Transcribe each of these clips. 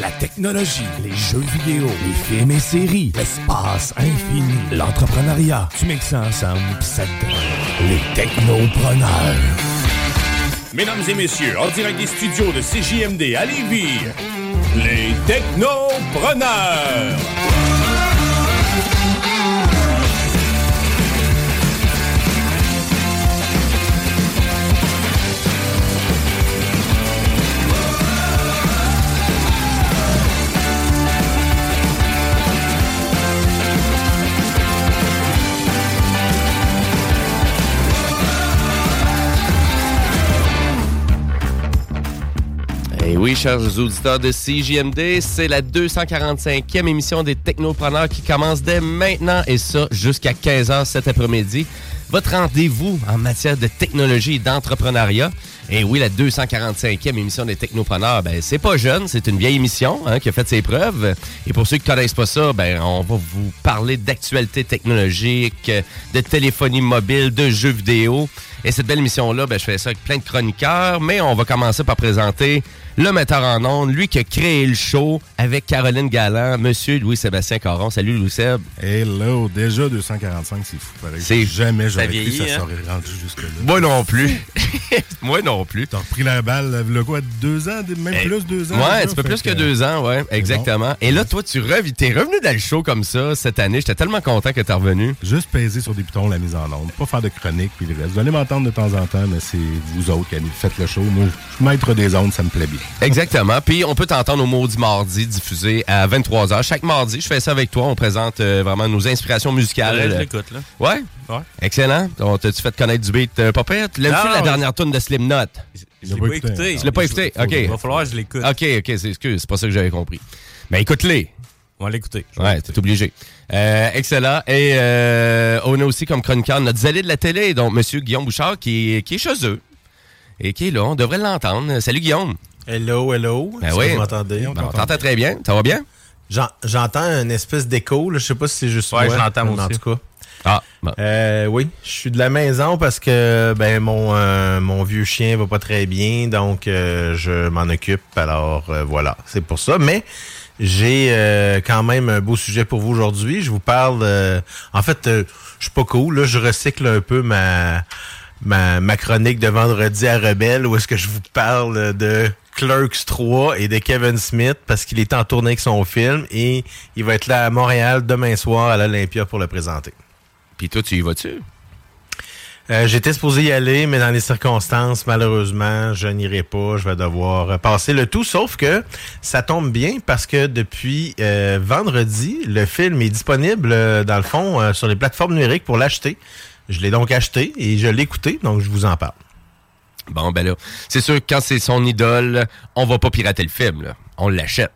La technologie, les jeux vidéo, les films et séries, l'espace infini, l'entrepreneuriat. Tu mixes ça ensemble ça les technopreneurs. Mesdames et messieurs, en direct des studios de CJMD à Lévis, les technopreneurs. Et oui, chers auditeurs de CJMD, c'est la 245e émission des Technopreneurs qui commence dès maintenant et ça jusqu'à 15h cet après-midi. Votre rendez-vous en matière de technologie et d'entrepreneuriat. Et oui, la 245e émission des Technopreneurs, ben c'est pas jeune, c'est une vieille émission hein, qui a fait ses preuves. Et pour ceux qui connaissent pas ça, ben on va vous parler d'actualité technologique, de téléphonie mobile, de jeux vidéo. Et cette belle émission-là, ben, je fais ça avec plein de chroniqueurs, mais on va commencer par présenter le metteur en ondes, lui qui a créé le show avec Caroline Galland, Monsieur Louis-Sébastien Caron. Salut Louis-Seb. Hello, déjà 245, c'est fou pareil. C'est- Jamais j'aurais cru ça hein? serait rendu jusque-là. Moi non plus. Moi non plus. T'as repris la balle, le quoi, deux ans, même Eh, plus deux ans? Ouais, un petit peu plus que deux ans, ouais, exactement. Et là, toi, tu reviens, t'es revenu dans le show comme ça cette année. J'étais tellement content que t'es revenu. Juste peser sur des boutons la mise en onde, pas faire de chronique puis le reste. Vous allez m'entendre de temps en temps, mais c'est vous autres qui faites le show. Moi, je suis maître des ondes, ça me plaît bien. Exactement. Puis on peut t'entendre au Maudit Mardi diffusé à 23h. Chaque mardi, je fais ça avec toi. On présente euh, vraiment nos inspirations musicales. Ouais, je l'écoute, là. Ouais? Ouais. Excellent. On T'as-tu fait connaître du beat, euh, pas pire? Tu l'as-tu Non, la dernière tune de Slipknot? Je l'ai pas écouté. Tu l'as pas écouté? OK. Il va falloir que je l'écoute. OK, OK, c'est excuse, c'est pas ça que j'avais compris. Mais écoute-les. On va l'écouter. Ouais, t'es obligé. Euh, excellent. Et euh, on a aussi comme chroniqueur notre zélé de la télé, donc M. Guillaume Bouchard, qui, est- qui est chez eux. Et qui est là. On devrait l'entendre. Salut Guillaume. Hello, hello. Ben oui. vous m'entendez? Ben, on t'entend très bien. Ça va bien? J'en- J'entends une espèce d'écho. là. Je sais pas si c'est juste Ouais, moi. je l'entends, mais En aussi. tout cas. Ah, bon. Euh, oui, je suis de la maison parce que ben mon euh, mon vieux chien va pas très bien, donc euh, je m'en occupe. Alors euh, voilà, c'est pour ça. Mais j'ai euh, quand même un beau sujet pour vous aujourd'hui. Je vous parle. euh, en fait, euh, je suis pas cool. Là, je recycle un peu ma ma, ma chronique de vendredi à Rebelle où est-ce que je vous parle de Clerks 3 et de Kevin Smith parce qu'il est en tournée avec son film et il va être là à Montréal demain soir à l'Olympia pour le présenter. Puis toi, tu y vas-tu? Euh, J'étais supposé y aller, mais dans les circonstances, malheureusement, je n'irai pas. Je vais devoir passer le tout, sauf que ça tombe bien parce que depuis euh, vendredi, le film est disponible, euh, dans le fond, euh, sur les plateformes numériques pour l'acheter. Je l'ai donc acheté et je l'ai écouté, donc je vous en parle. Bon, ben là, c'est sûr que quand c'est son idole, on va pas pirater le film, là. On l'achète.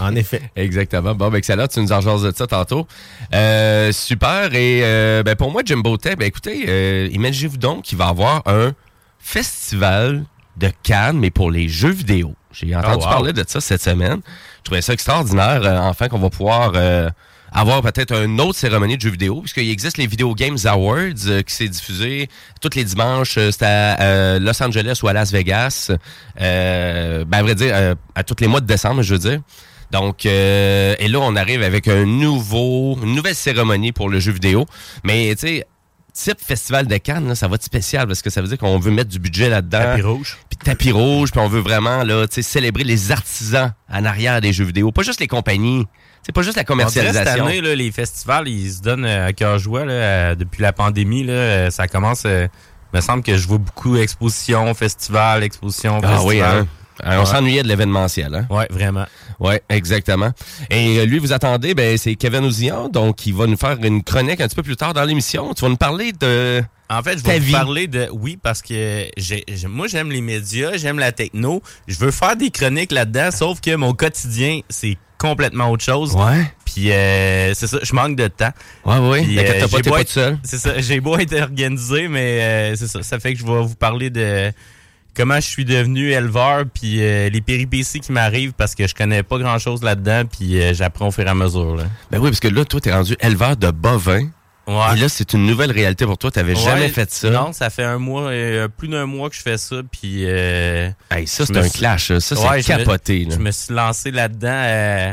En effet. Exactement. Bon, ben excellent. Tu nous en de ça tantôt. Euh, super. Et euh, ben pour moi, Jimbo Tech, ben écoutez, euh, imaginez-vous donc qu'il va y avoir un festival de Cannes, mais pour les jeux vidéo. J'ai entendu wow. parler de ça cette semaine. Je trouvais ça extraordinaire, enfin, qu'on va pouvoir avoir peut-être une autre cérémonie de jeux vidéo, puisqu'il existe les Video Games Awards euh, qui s'est diffusé tous les dimanches. euh, C'est à euh, Los Angeles ou à Las Vegas. Euh, ben, à vrai dire, à tous les mois de décembre, je veux dire. Donc, euh, et là, on arrive avec un nouveau, une nouvelle cérémonie pour le jeu vidéo. Mais, tu sais, type Festival de Cannes, là, ça va être spécial parce que ça veut dire qu'on veut mettre du budget là-dedans. Tapis rouge. Puis tapis rouge, puis on veut vraiment là, tu sais, célébrer les artisans en arrière des jeux vidéo, pas juste les compagnies. C'est pas juste la commercialisation. Cette année, là, les festivals, ils se donnent euh, à cœur joie. Là, euh, depuis la pandémie, là, euh, ça commence. euh, il me semble que je vois beaucoup expositions, festivals, expositions, Ah oui, festivals. hein? Alors, On Ouais. s'ennuyait de l'événementiel, hein? Ouais, vraiment. Oui, exactement. Et lui, vous attendez, ben, c'est Kevin Ouzillon, donc il va nous faire une chronique un petit peu plus tard dans l'émission. Tu vas nous parler de... En fait, je vais vous parler de. Oui, parce que j'ai, j'ai- moi, j'aime les médias, j'aime la techno. Je veux faire des chroniques là-dedans, sauf que mon quotidien, c'est complètement autre chose. Ouais. Puis, euh, c'est ça, je manque de temps. Ouais, Inquiète-toi euh, pas, beau pas être- seul. C'est ça, j'ai beau être organisé, mais euh, c'est ça. Ça fait que je vais vous parler de comment je suis devenu éleveur, puis euh, les péripéties qui m'arrivent parce que je connais pas grand-chose là-dedans, puis euh, j'apprends au fur et à mesure. Là. Ben oui, parce que là, toi, t'es rendu éleveur de bovins. Ouais. Et là, c'est une nouvelle réalité pour toi. T'avais jamais Ouais, fait ça. Non, ça fait un mois, euh, plus d'un mois que je fais ça, puis... euh, Hey, ça, c'est un suis- clash. Ça, c'est Ouais, capoté. là. Je me suis lancé là-dedans, euh,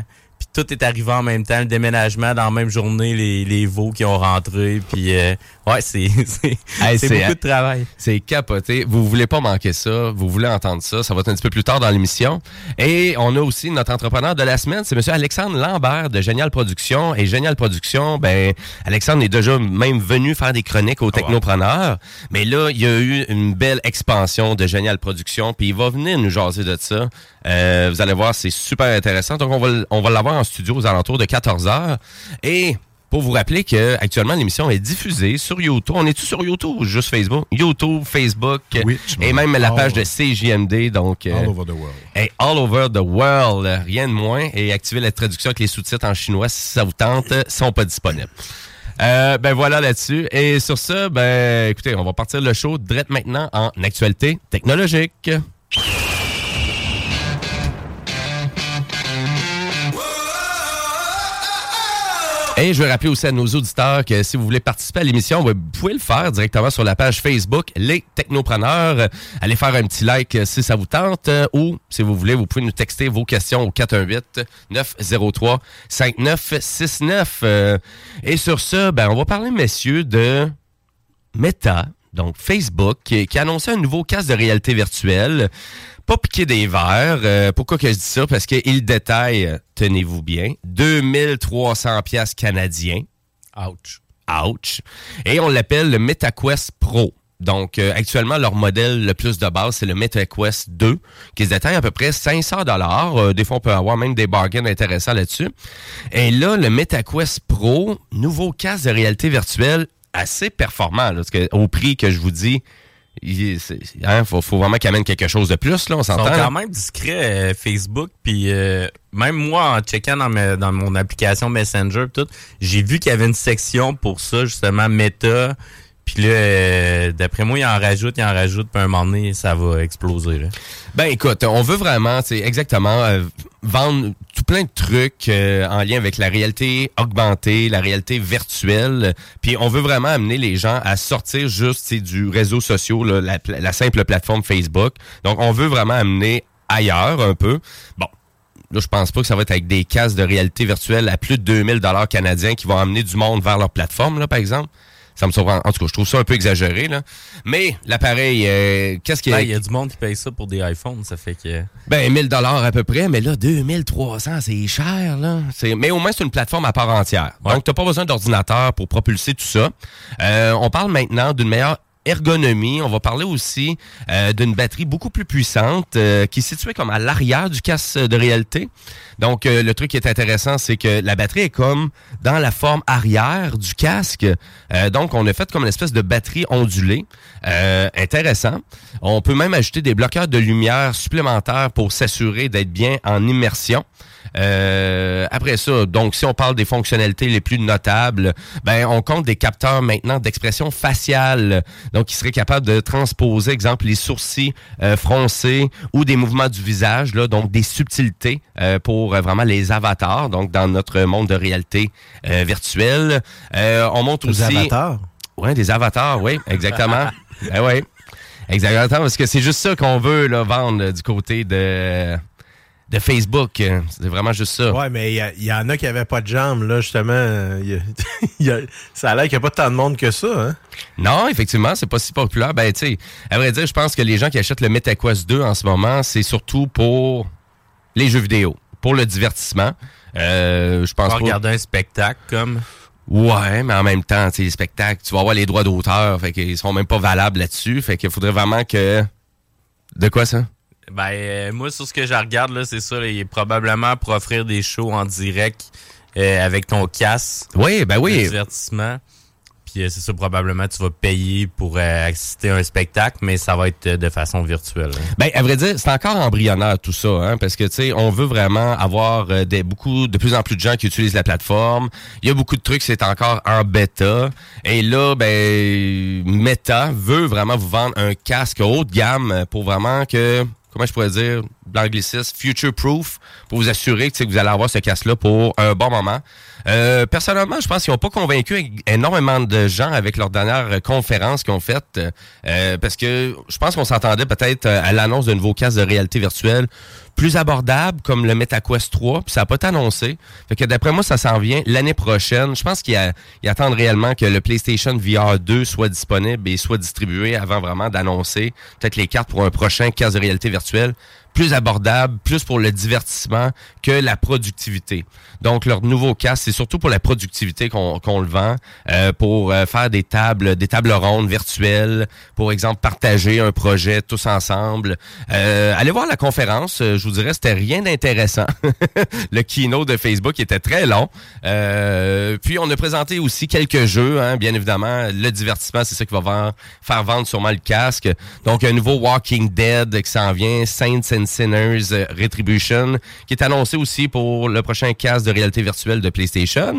tout est arrivé en même temps, le déménagement dans la même journée, les, les veaux qui ont rentré, puis euh, ouais, c'est c'est Hey, beaucoup de travail. C'est capoté. Vous voulez pas manquer ça. Vous voulez entendre ça. Ça va être un petit peu plus tard dans l'émission. Et on a aussi notre entrepreneur de la semaine. C'est Monsieur Alexandre Lambert de Génial Production. Et Génial Production, ben, Alexandre est déjà même venu faire des chroniques aux technopreneurs. Mais là, il y a eu une belle expansion de Génial Production. Puis il va venir nous jaser de ça. Euh, vous allez voir, c'est super intéressant. Donc, on va, on va l'avoir en studio aux alentours de 14 heures. Et pour vous rappeler que actuellement l'émission est diffusée sur YouTube. On est-tu sur YouTube ou juste Facebook? YouTube, Facebook Twitch, et même la page de CJMD. Donc, euh, All over the world. hey, all over the world, rien de moins. Et activez la traduction avec les sous-titres en chinois si ça vous tente, sont pas disponibles. Euh, ben voilà là-dessus. Et sur ça, ben écoutez, on va partir le show direct maintenant en actualité technologique. Et je veux rappeler aussi à nos auditeurs que si vous voulez participer à l'émission, vous pouvez le faire directement sur la page Facebook Les Technopreneurs. Allez faire un petit like euh, si ça vous tente euh, ou si vous voulez, vous pouvez nous texter vos questions au 418-903-5969. Euh, Et sur ça, ben, on va parler, messieurs, de Meta, donc Facebook, qui, qui a annoncé un nouveau casque de réalité virtuelle. Pas piqué des verres. Euh, pourquoi que je dis ça? Parce qu'il détaille, euh, tenez-vous bien, 2300 pièces canadiens. Ouch. Ouch. Et on l'appelle le MetaQuest Pro. Donc, euh, actuellement, leur modèle le plus de base, c'est le MetaQuest 2, qui se détaille à peu près 500 dollars. des fois, on peut avoir même des bargains intéressants là-dessus. Et là, le MetaQuest Pro, nouveau casque de réalité virtuelle assez performant, là, parce que, au prix que je vous dis, il hein, faut, faut vraiment qu'il amène quelque chose de plus, là, on Ils sont s'entend. quand même discrets, euh, Facebook, puis euh, même moi, en checkant dans, ma- dans mon application Messenger, tout, j'ai vu qu'il y avait une section pour ça, justement, Meta. Puis là, euh, d'après moi, il en rajoute, il en rajoute, puis à un moment donné, ça va exploser. Là. Ben écoute, on veut vraiment, c'est exactement euh, vendre tout plein de trucs euh, en lien avec la réalité augmentée, la réalité virtuelle. Puis on veut vraiment amener les gens à sortir juste du réseau social, la, la simple plateforme Facebook. Donc on veut vraiment amener ailleurs un peu. Bon. Là, je pense pas que ça va être avec des casques de réalité virtuelle à plus de 2000 dollars canadiens qui vont amener du monde vers leur plateforme, là, par exemple. Ça me surprend. En tout cas, je trouve ça un peu exagéré, là. Mais l'appareil, euh, qu'est-ce qui Ben, est... Il y a du monde qui paye ça pour des iPhones, ça fait que... Ben, 1000 dollars à peu près, mais là, 2300, c'est cher, là. C'est- Mais au moins, c'est une plateforme à part entière. Donc, t'as pas besoin d'ordinateur pour propulser tout ça. Euh, on parle maintenant d'une meilleure ergonomie. On va parler aussi euh, d'une batterie beaucoup plus puissante euh, qui est située comme à l'arrière du casque de réalité. Donc, euh, le truc qui est intéressant, c'est que la batterie est comme dans la forme arrière du casque. Donc, on a fait comme une espèce de batterie ondulée. Intéressant. On peut même ajouter des bloqueurs de lumière supplémentaires pour s'assurer d'être bien en immersion. Euh, après ça, donc si on parle des fonctionnalités les plus notables, ben on compte des capteurs maintenant d'expression faciale, donc qui seraient capables de transposer, exemple, les sourcils euh, froncés ou des mouvements du visage, là, donc des subtilités euh, pour euh, vraiment les avatars, donc dans notre monde de réalité euh, virtuelle. Euh, on monte Des aussi avatars? Ouais, des avatars, oui, exactement. ben oui. Exactement, parce que c'est juste ça qu'on veut là, vendre du côté de de Facebook. Euh, C'est vraiment juste ça. Ouais, mais il y en a qui n'avaient pas de jambes, là, justement. euh, il y a- il y a- ça a l'air qu'il n'y a pas tant de monde que ça, hein? Non, effectivement, c'est pas si populaire. Ben, tu sais, à vrai dire, je pense que les gens qui achètent le MetaQuest 2 en ce moment, c'est surtout pour les jeux vidéo, pour le divertissement. Euh, je pense Pas pas. regarder un spectacle comme. Ouais, mais en même temps, tu sais, les spectacles, tu vas avoir les droits d'auteur, fait qu'ils sont même pas valables là-dessus. Fait qu'il faudrait vraiment que. De quoi ça? Ben, euh, moi, sur ce que je regarde, là, c'est ça. là, il est probablement pour offrir des shows en direct euh, avec ton casque. Oui, ben oui. divertissement. Puis euh, c'est ça, probablement, tu vas payer pour euh, assister à un spectacle, mais ça va être euh, de façon virtuelle. hein. Ben, à vrai dire, c'est encore embryonnaire tout ça, hein, parce que tu sais, on veut vraiment avoir des beaucoup de plus en plus de gens qui utilisent la plateforme. Il y a beaucoup de trucs, c'est encore en bêta. Et là, ben, Meta veut vraiment vous vendre un casque haut de gamme pour vraiment que, comment je pourrais dire, l'anglicisme, future proof, pour vous assurer que, que vous allez avoir ce casque-là pour un bon moment. Euh, personnellement, je pense qu'ils n'ont pas convaincu énormément de gens avec leur dernière conférence qu'ils ont faite, euh, parce que je pense qu'on s'entendait peut-être euh, à l'annonce d'un nouveau casque de réalité virtuelle plus abordable, comme le MetaQuest 3, puis ça n'a pas été annoncé. Fait que d'après moi, ça s'en vient l'année prochaine. Je pense qu'ils attendent réellement que le PlayStation VR 2 soit disponible et soit distribué avant vraiment d'annoncer peut-être les cartes pour un prochain casque de réalité virtuelle plus abordable, plus pour le divertissement que la productivité. Donc, leur nouveau casque, c'est surtout pour la productivité qu'on qu'on le vend, euh, pour euh, faire des tables, des tables rondes virtuelles, pour exemple partager un projet tous ensemble. Euh, allez voir la conférence, euh, je vous dirais, c'était rien d'intéressant. le keynote de Facebook était très long. Euh, puis, on a présenté aussi quelques jeux, hein, bien évidemment. Le divertissement, c'est ça qui va vendre- faire vendre sûrement le casque. Donc, un nouveau Walking Dead qui s'en vient, Saints and Sinners Retribution, qui est annoncé aussi pour le prochain casque de réalité virtuelle de PlayStation.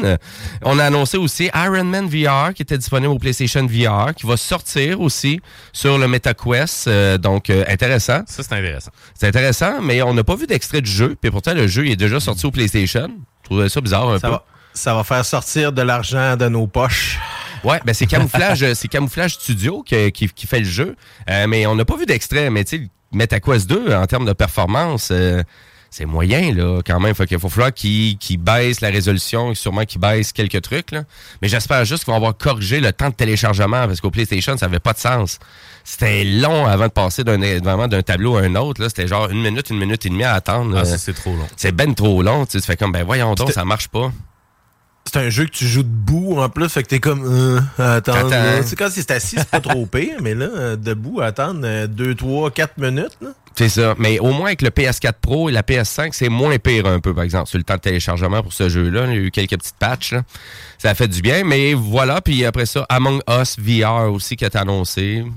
On a annoncé aussi Iron Man VR, qui était disponible au PlayStation VR, qui va sortir aussi sur le MetaQuest. Euh, donc, euh, intéressant. Ça, c'est intéressant. C'est intéressant, mais on n'a pas vu d'extrait du jeu. Puis pourtant, le jeu il est déjà sorti au PlayStation. Je trouvais ça bizarre un Ça peu. va, ça va faire sortir de l'argent de nos poches. Ouais, ben c'est Camouflage, euh, c'est Camouflage Studio qui, qui, qui fait le jeu. Euh, mais on n'a pas vu d'extrait. Mais tu sais, MetaQuest 2, en termes de performance, euh, c'est moyen, là, quand même. Fait qu'il faut falloir qu'ils qu'ils baissent la résolution et sûrement qu'ils baissent quelques trucs, là. Mais j'espère juste qu'ils vont avoir corrigé le temps de téléchargement parce qu'au PlayStation, ça avait pas de sens. C'était long avant de passer d'un vraiment d'un tableau à un autre, là. C'était genre une minute, une minute et demie à attendre. Ah, Euh, c'est trop long. c'est ben trop long. Tu sais, comme, ben voyons donc, ça marche pas. C'est un jeu que tu joues debout en plus, fait que t'es comme euh, attendre. Tu sais, quand c'est assis, c'est pas trop pire, mais là, euh, debout, attendre 2, 3, 4 minutes. Là. C'est ça. Mais au moins avec le PS4 Pro et la PS5, c'est moins pire un peu, par exemple, sur le temps de téléchargement pour ce jeu-là. Il y a eu quelques petites patchs. là. Ça a fait du bien. Mais voilà. Puis après ça, Among Us VR aussi qui a été annoncé. Tu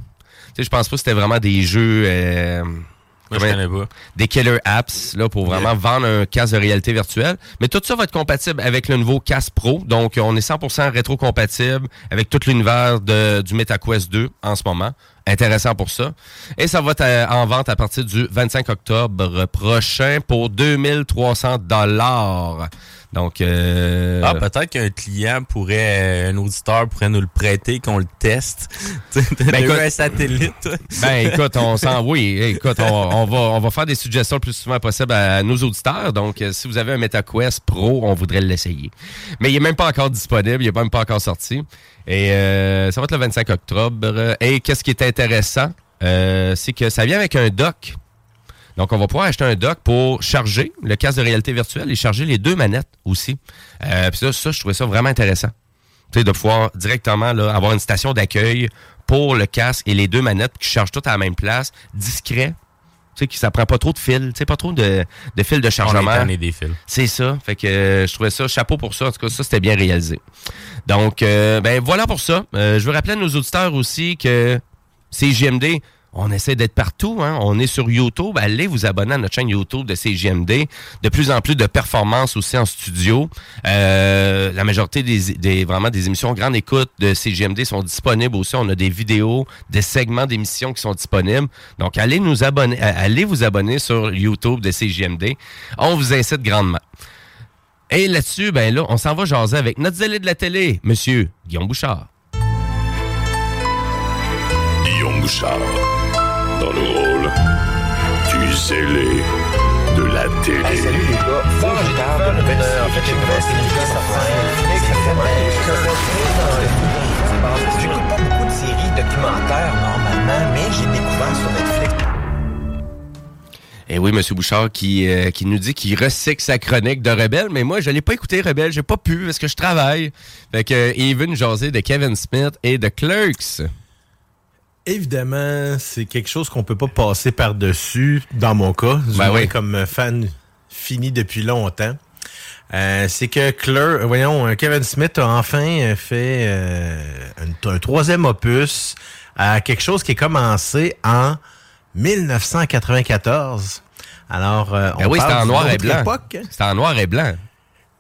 sais, je pense pas que c'était vraiment des jeux... euh, Moi, je comment- connais pas. des killer apps là pour vraiment vendre un casque de réalité virtuelle. Mais tout ça va être compatible avec le nouveau casque Pro. Donc, on est 100% rétro-compatible avec tout l'univers du MetaQuest 2 en ce moment. Intéressant pour ça. Et ça va être euh, en vente à partir du 25 octobre prochain pour 2300 dollars. Donc, euh, Ah, peut-être qu'un client pourrait, un auditeur pourrait nous le prêter, qu'on le teste. Ben, écoute- un satellite. Ben écoute, on s'en oui, écoute, on, on va on va faire des suggestions le plus souvent possible à nos auditeurs. Donc euh, si vous avez un MetaQuest Pro, on voudrait l'essayer. Mais il est même pas encore disponible, il est même pas encore sorti. Et euh, ça va être le 25 octobre. Et qu'est-ce qui est intéressant, euh, c'est que ça vient avec un dock. Donc, on va pouvoir acheter un dock pour charger le casque de réalité virtuelle et charger les deux manettes aussi. Euh, Puis ça, ça, je trouvais ça vraiment intéressant. Tu sais, de pouvoir directement là, avoir une station d'accueil pour le casque et les deux manettes qui chargent toutes à la même place, discret. Tu sais, que ça prend pas trop de fils, tu sais, pas trop de, de fils de On est chargement. tanné des fils. C'est ça. Fait que euh, je trouvais ça, chapeau pour ça. En tout cas, ça, c'était bien réalisé. Donc, euh, ben voilà pour ça. Je veux rappeler à nos auditeurs aussi que CGMD, on essaie d'être partout. Hein? On est sur YouTube. Allez vous abonner à notre chaîne YouTube de CGMD. De plus en plus de performances aussi en studio. Euh, la majorité des, des vraiment émissions grande écoute de CGMD sont disponibles aussi. On a des vidéos, des segments d'émissions qui sont disponibles. Donc, allez vous abonner sur YouTube de CGMD. On vous incite grandement. Et là-dessus, ben on s'en va jaser avec notre zélé de la télé, Monsieur Guillaume Bouchard. Guillaume Bouchard, dans le rôle du zélé de la télé. salut les gars. Je parle de En fait, j'ai J'écoute pas beaucoup de séries documentaires normalement, mais j'ai découvert sur Netflix. Et oui, M. Bouchard qui, euh, qui nous dit qu'il recycle sa chronique de Rebelle, mais moi, je l'ai pas écouté, Rebelle. J'ai pas pu parce que je travaille. Fait que, euh, il veut nous jaser de Kevin Smith et de Clerks. Évidemment, c'est quelque chose qu'on peut pas passer par-dessus, dans mon cas, du Ben oui. comme fan fini depuis longtemps. Euh, c'est que Clerk, voyons, euh, Kevin Smith a enfin euh, fait euh, un, un troisième opus à quelque chose qui est commencé en 1994. Alors, euh, on Ben oui, c'était parle en noir et blanc. époque. C'était en noir et blanc.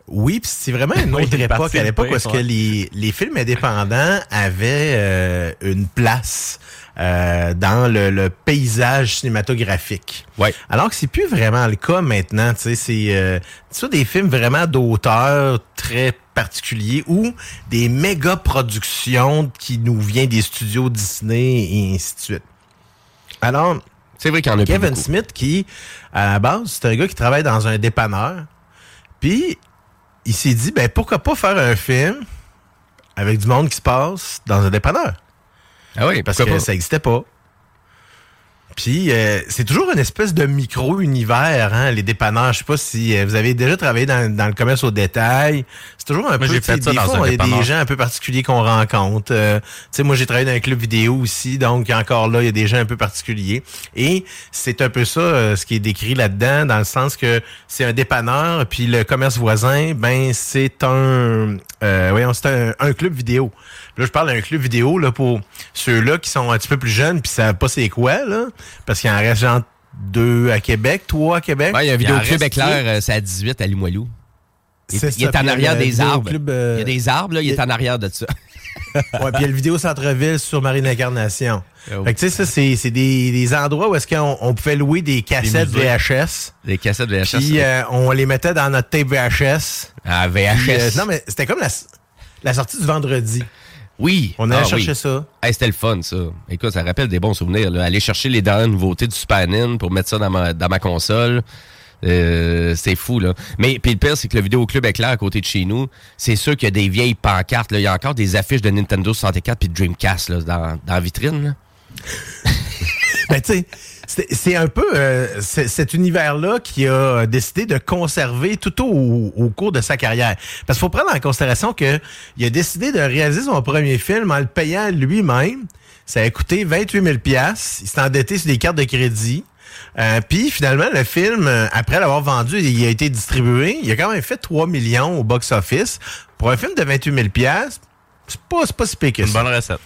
Oui, puis c'est vraiment une autre époque. À l'époque est-ce que les, les films indépendants avaient euh, une place euh, dans le, le paysage cinématographique. Ouais. Alors que c'est plus vraiment le cas maintenant. Tu sais, c'est euh, des films vraiment d'auteur très particuliers ou des méga productions qui nous viennent des studios Disney et ainsi de suite. Alors, C'est vrai qu'il y en a Kevin. Smith, qui, à la base, c'est un gars qui travaille dans un dépanneur. Puis, il s'est dit, ben, pourquoi pas faire un film avec du monde qui se passe dans un dépanneur? Ah oui, Parce pourquoi que pas? ça n'existait pas. Puis, euh, c'est toujours une espèce de micro-univers, hein, les dépanneurs. Je sais pas si euh, vous avez déjà travaillé dans, dans le commerce au détail. C'est toujours un peu... j'ai fait ça des dans fois, un il y a des gens un peu particuliers qu'on rencontre. Euh, tu sais, moi, j'ai travaillé dans un club vidéo aussi, donc encore là, il y a des gens un peu particuliers. Et c'est un peu ça, euh, ce qui est décrit là-dedans, dans le sens que c'est un dépanneur, puis le commerce voisin, ben, c'est un... Euh, voyons, c'est un, un club vidéo. Là, je parle d'un club vidéo là, pour ceux-là qui sont un petit peu plus jeunes puis savent pas c'est quoi, là, parce qu'il en reste genre deux à Québec, trois à Québec. Ouais, il y a un vidéoclub éclair, euh, c'est à 18 à Limoilou. Il, est en arrière des arbres. euh, Il y a des arbres, là, il il est en arrière de ça. Ouais, puis il y a le vidéo Centre-Ville sur Marine Incarnation. Oh. Fait que tu sais, ça, c'est des, des endroits où est-ce qu'on on pouvait louer des cassettes musées. VHS. Des cassettes VHS. Puis euh, on les mettait dans notre tape VHS. ah, VHS. euh, non, mais c'était comme la, la sortie du vendredi. Oui. On allait Ah, chercher oui. ça. Hey, c'était le fun, ça. Écoute, ça rappelle des bons souvenirs. Là. Aller chercher les dernières nouveautés du Super Nintendo pour mettre ça dans ma, dans ma console. Euh, c'est fou, là. Mais puis le pire, c'est que le vidéoclub éclair à côté de chez nous, c'est sûr qu'il y a des vieilles pancartes. Là. Il y a encore des affiches de Nintendo 64 puis de Dreamcast là, dans, dans la vitrine. Là. Ben, tu sais, c'est un peu euh, cet univers-là qui a décidé de conserver tout au, au cours de sa carrière. Parce qu'il faut prendre en considération que il a décidé de réaliser son premier film en le payant lui-même. Ça a coûté 28 000 Il s'est endetté sur des cartes de crédit. Euh, Puis finalement, le film, euh, après l'avoir vendu, il a été distribué. Il a quand même fait 3 millions au box-office. Pour un film de 28 000 c'est pas, c'est pas si pire que Une bonne recette.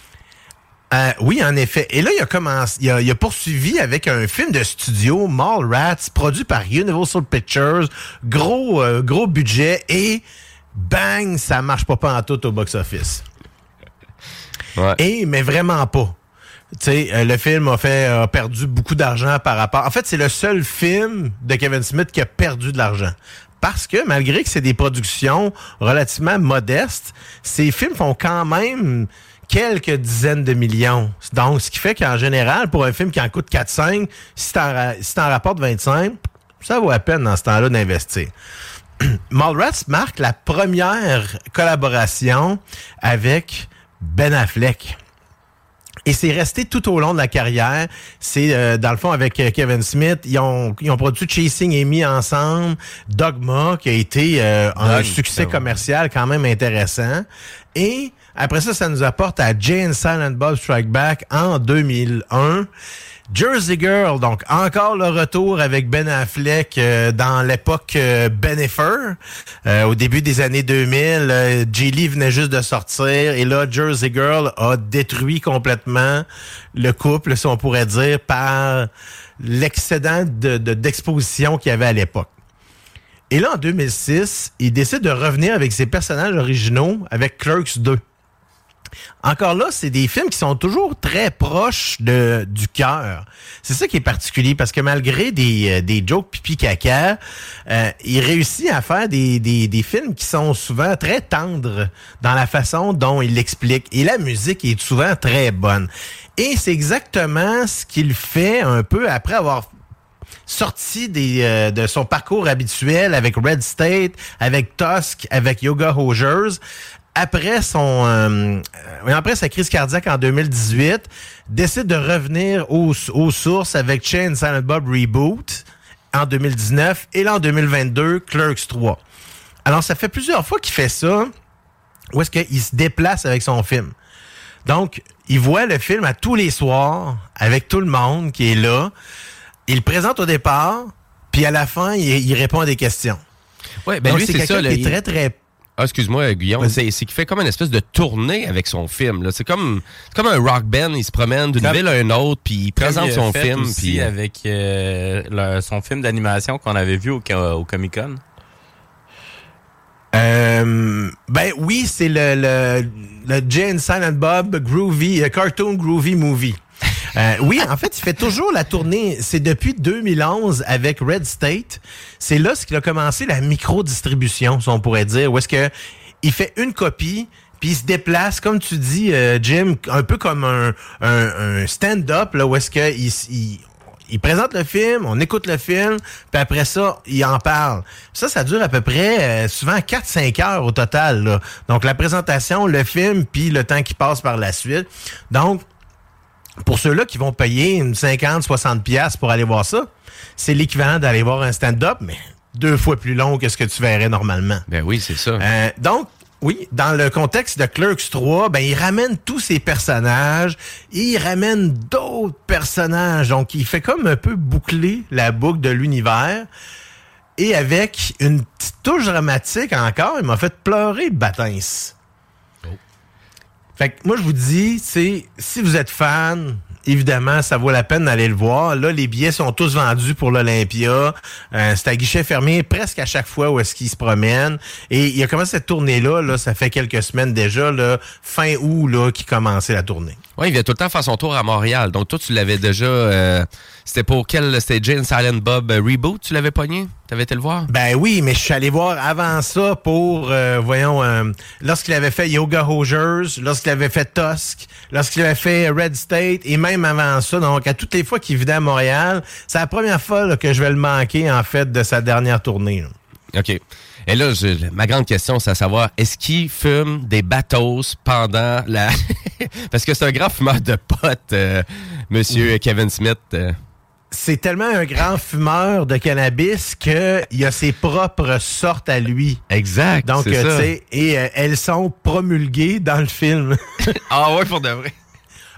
Euh, oui, en effet. Et là, il a commencé, il a, il a poursuivi avec un film de studio, Mallrats, produit par Universal Pictures, gros, euh, gros budget et bang, ça marche pas pas en tout au box-office. Ouais. Et mais vraiment pas. Tu sais, euh, le film a fait a perdu beaucoup d'argent par rapport. En fait, c'est le seul film de Kevin Smith qui a perdu de l'argent. Parce que malgré que c'est des productions relativement modestes, ces films font quand même quelques dizaines de millions. Donc, ce qui fait qu'en général, pour un film qui en coûte 4-5, si si t'en rapportes 25, ça vaut la peine dans ce temps-là d'investir. Mallrats marque la première collaboration avec Ben Affleck. Et c'est resté tout au long de la carrière. C'est euh, dans le fond avec euh, Kevin Smith, ils ont, ils ont produit Chasing Amy ensemble, Dogma qui a été euh, un Dog, succès commercial quand même intéressant. Et après ça, ça nous apporte à Jane Silent Bob Strike Back en 2001. Jersey Girl, donc encore le retour avec Ben Affleck euh, dans l'époque euh, Benifer. Euh, au début des années 2000, euh, Lee venait juste de sortir et là, Jersey Girl a détruit complètement le couple, si on pourrait dire, par l'excédent de- de- d'exposition qu'il y avait à l'époque. Et là, en 2006, il décide de revenir avec ses personnages originaux avec Clerks 2. Encore là, c'est des films qui sont toujours très proches de, du cœur. C'est ça qui est particulier parce que malgré des, euh, des jokes pipi caca, euh, il réussit à faire des, des, des films qui sont souvent très tendres dans la façon dont il l'explique. Et la musique est souvent très bonne. Et c'est exactement ce qu'il fait un peu après avoir sorti des, euh, de son parcours habituel avec Red State, avec Tusk, avec Yoga Hosers, après son euh, euh, après sa crise cardiaque en 2018, décide de revenir aux, aux sources avec Chain Silent Bob Reboot en 2019 et là en 2022 Clerks 3. Alors ça fait plusieurs fois qu'il fait ça où est-ce qu'il se déplace avec son film. Donc, il voit le film à tous les soirs avec tout le monde qui est là. Il le présente au départ, puis à la fin, il, il répond à des questions. Ouais, ben Donc, lui, c'est quelqu'un qui est très, très Ah, excuse-moi, Guillaume. C'est qu'il fait comme une espèce de tournée avec son film. là. C'est comme, comme un rock band. Il se promène d'une ville à une autre, puis il présente il son fait film. aussi Puis, euh, avec euh, le- son film d'animation qu'on avait vu au, au Comic Con. Euh, ben oui, c'est le, le, le Jane Silent Bob Groovy, Cartoon Groovy Movie. Euh, oui, en fait, il fait toujours la tournée. C'est depuis 2011 avec Red State. C'est là ce qu'il a commencé la micro-distribution, si on pourrait dire. Où est-ce que il fait une copie, puis il se déplace, comme tu dis, euh, Jim, un peu comme un, stand-up, là, où est-ce que il présente le film, on écoute le film, puis après ça, il en parle. Ça, ça dure à peu près euh, souvent 4-5 heures au total. là. Donc, la présentation, le film, puis le temps qui passe par la suite. Donc, pour ceux-là qui vont payer une 50-60 pièces pour aller voir ça, c'est l'équivalent d'aller voir un stand-up, mais deux fois plus long que ce que tu verrais normalement. ben oui, c'est ça. Euh, donc, oui, dans le contexte de Clerks 3, ben, il ramène tous ces personnages, et il ramène d'autres personnages. Donc, il fait comme un peu boucler la boucle de l'univers. Et avec une petite touche dramatique encore, il m'a fait pleurer Batins. Fait que moi, je vous dis, c'est si vous êtes fan, évidemment, ça vaut la peine d'aller le voir. Là, les billets sont tous vendus pour l'Olympia. Euh, c'est à guichet fermé presque à chaque fois où est-ce qu'il se promène. Et il a commencé cette tournée-là, là, ça fait quelques semaines déjà, là, fin août, là, qui commençait la tournée. Ouais, il vient tout le temps faire son tour à Montréal. Donc, toi, tu l'avais déjà. euh, c'était pour quel. C'était Jane Silent Bob euh, Reboot, tu l'avais pogné? T'avais été le voir? Ben oui, mais je suis allé voir avant ça pour, euh, voyons, euh, lorsqu'il avait fait Yoga Hosers, lorsqu'il avait fait Tusk, lorsqu'il avait fait Red State, et même avant ça. Donc, à toutes les fois qu'il venait à Montréal, c'est la première fois là, que je vais le manquer, en fait, de sa dernière tournée. là. OK. Et là, je- ma grande question, c'est à savoir, est-ce qu'il fume des bateaux pendant la... Parce que c'est un grand fumeur de potes, euh, monsieur Kevin Smith. euh. C'est tellement un grand fumeur de cannabis qu'il a ses propres sortes à lui. Exact, Donc, euh, tu sais, et euh, elles sont promulguées dans le film. Ah ouais, pour de vrai.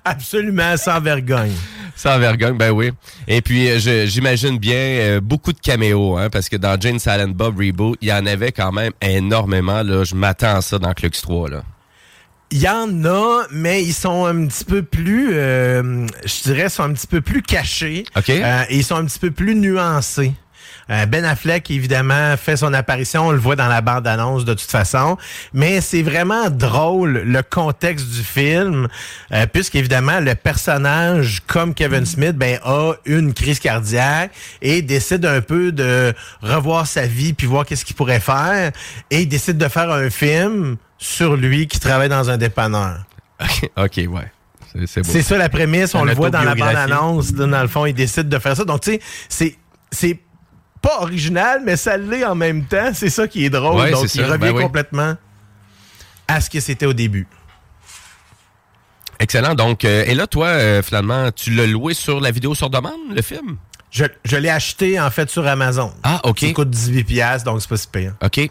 Absolument sans vergogne. Sans vergogne, ben oui. Et puis, euh, j'imagine bien euh, beaucoup de caméos, hein, parce que dans Jane Silent Bob Reboot, il y en avait quand même énormément. Là, je m'attends à ça dans Clux 3. Là. Il y en a, mais ils sont un petit peu plus, euh, je dirais, sont un petit peu plus cachés. OK. Euh, et ils sont un petit peu plus nuancés. Euh, ben Affleck, évidemment, fait son apparition. On le voit dans la bande-annonce de toute façon. Mais c'est vraiment drôle, le contexte du film, euh, puisqu'évidemment, le personnage, comme Kevin Smith, ben, a une crise cardiaque et décide un peu de revoir sa vie puis voir qu'est-ce qu'il pourrait faire. Et il décide de faire un film sur lui qui travaille dans un dépanneur. OK, ouais. C'est- ça la prémisse, on le voit dans la bande-annonce. Dans le fond, il décide de faire ça. Donc, tu sais, c'est, c'est pas original, mais ça l'est en même temps. C'est ça qui est drôle. Ouais, Donc, il ça. revient Ben oui. complètement à ce que c'était au début. Excellent. Donc, euh, et là, toi, euh, finalement, tu l'as loué sur la vidéo sur demande, le film? Je, je l'ai acheté, en fait, sur Amazon. Ah, OK. Ça coûte 18$, piastres, donc c'est pas si pire. OK.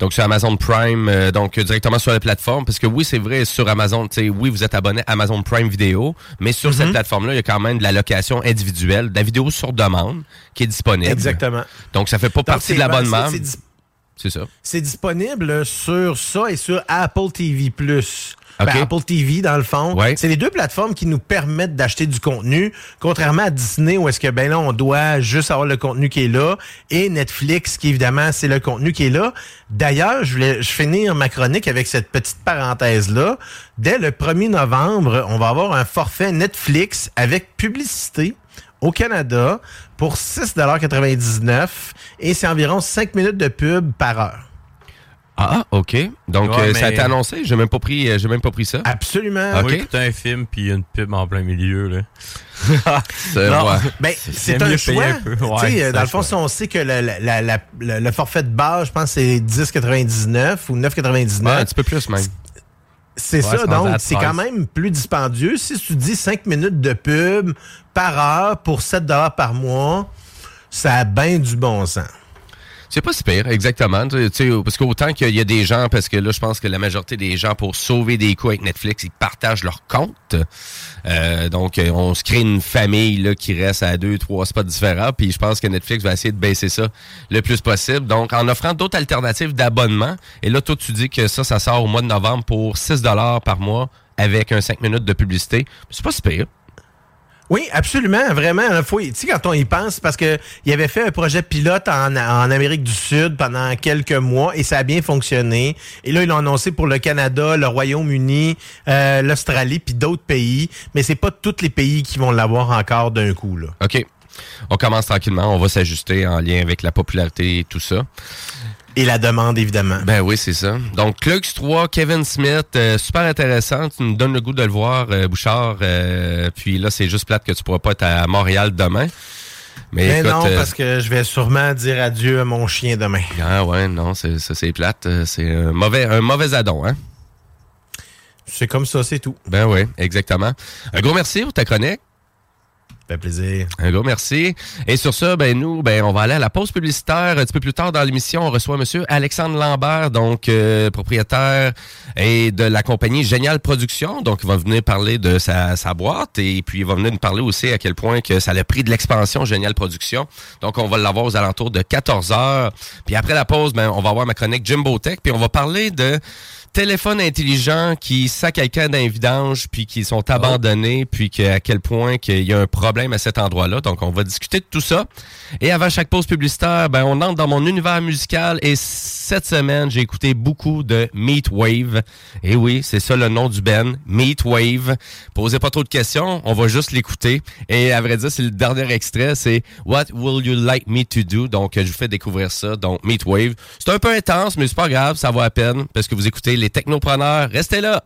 Donc, sur Amazon Prime, euh, donc directement sur la plateforme, parce que oui, c'est vrai, sur Amazon, tu sais, oui, vous êtes abonné à Amazon Prime Vidéo, mais sur Mhm. cette plateforme-là, il y a quand même de la location individuelle, de la vidéo sur demande qui est disponible. Exactement. Donc, ça fait pas Donc, partie de l'abonnement. C'est ça. C'est disponible sur ça et sur Apple TV+. Ben. Apple TV, dans le fond. Ouais. C'est les deux plateformes qui nous permettent d'acheter du contenu, contrairement à Disney, où est-ce que, ben là, on doit juste avoir le contenu qui est là, et Netflix, qui, évidemment, c'est le contenu qui est là. D'ailleurs, je voulais je finir ma chronique avec cette petite parenthèse-là. Dès le 1er novembre, on va avoir un forfait Netflix avec publicité au Canada pour 6,99 et c'est environ 5 minutes de pub par heure. Ah, OK. Donc, Ouais, euh, ça a été annoncé? J'ai même pas pris, euh, j'ai même pas pris ça. Absolument. On va Ok. écouter un film puis une pub en plein milieu. Là. C'est- ouais. ben, C'est un choix. Ouais, euh, dans le fond, si on sait que le, la- la- la- le, le forfait de base, je pense, c'est 10,99 ou 9,99. Ouais, un petit peu plus même. C'est Ouais, ça, donc c'est 13. quand même plus dispendieux. Si tu dis 5 minutes de pub par heure pour 7 par mois, ça a bien du bon sens. C'est pas si pire, exactement. Tu sais, parce qu'autant qu'il y a des gens, parce que là, je pense que la majorité des gens, pour sauver des coûts avec Netflix, ils partagent leur compte. Euh, donc, on se crée une famille là, qui reste à deux, trois spots différents. Puis je pense que Netflix va essayer de baisser ça le plus possible. Donc, en offrant d'autres alternatives d'abonnement. Et là, toi, tu dis que ça, ça sort au mois de novembre pour 6 par mois avec un 5 minutes de publicité. C'est pas si pire. Oui, absolument, vraiment. Là, faut, tu sais, quand on y pense, parce que il avait fait un projet pilote en, en Amérique du Sud pendant quelques mois et ça a bien fonctionné. Et là, ils l'ont annoncé pour le Canada, le Royaume-Uni, euh, l'Australie, puis d'autres pays. Mais c'est pas tous les pays qui vont l'avoir encore d'un coup. Là. OK. On commence tranquillement. On va s'ajuster en lien avec la popularité et tout ça. Et la demande, évidemment. Ben oui, c'est ça. Donc, Clux 3, Kevin Smith, euh, super intéressant. Tu nous donnes le goût de le voir, euh, Bouchard. euh, puis là, c'est juste plate que tu pourras pas être à Montréal demain. Mais, Mais écoute, non, parce que je vais sûrement dire adieu à mon chien demain. Ah ouais, non, c'est, ça c'est plate. C'est un mauvais, un mauvais addon, hein? C'est comme ça, c'est tout. Ben oui, exactement. Un gros merci pour ta chronique. Fait plaisir. Un merci. Et sur ça, ben nous, ben on va aller à la pause publicitaire. Un petit peu plus tard dans l'émission, on reçoit Monsieur Alexandre Lambert, donc euh, propriétaire et de la compagnie Génial Production. Donc, il va venir parler de sa, sa boîte et puis il va venir nous parler aussi à quel point que ça a pris de l'expansion Génial Production. Donc, on va l'avoir aux alentours de 14 heures. Puis après la pause, ben on va avoir ma chronique Jimbo Tech. Puis on va parler de téléphones intelligents qui sac quelqu'un d'un vidange puis qui sont abandonnés puis que, à quel point qu'il y a un problème à cet endroit-là. Donc, on va discuter de tout ça. Et avant chaque pause publicitaire, ben, on entre dans mon univers musical et cette semaine, j'ai écouté beaucoup de Meatwave. Et oui, c'est ça le nom du Ben, Meatwave. Posez pas trop de questions, on va juste l'écouter. Et à vrai dire, c'est le dernier extrait, c'est What Will You Like Me To Do? Donc, je vous fais découvrir ça. Donc, Meatwave. C'est un peu intense, mais c'est pas grave, ça vaut à peine parce que vous écoutez les technopreneurs. Restez là!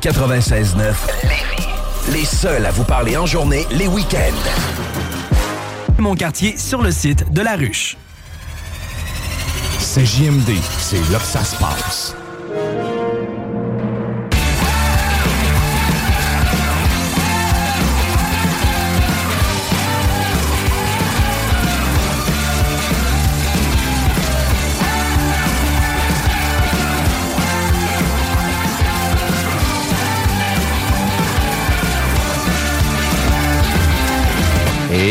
96.9 Les seuls à vous parler en journée, les week-ends. Mon quartier sur le site de La Ruche. CJMD, c'est là que ça se passe.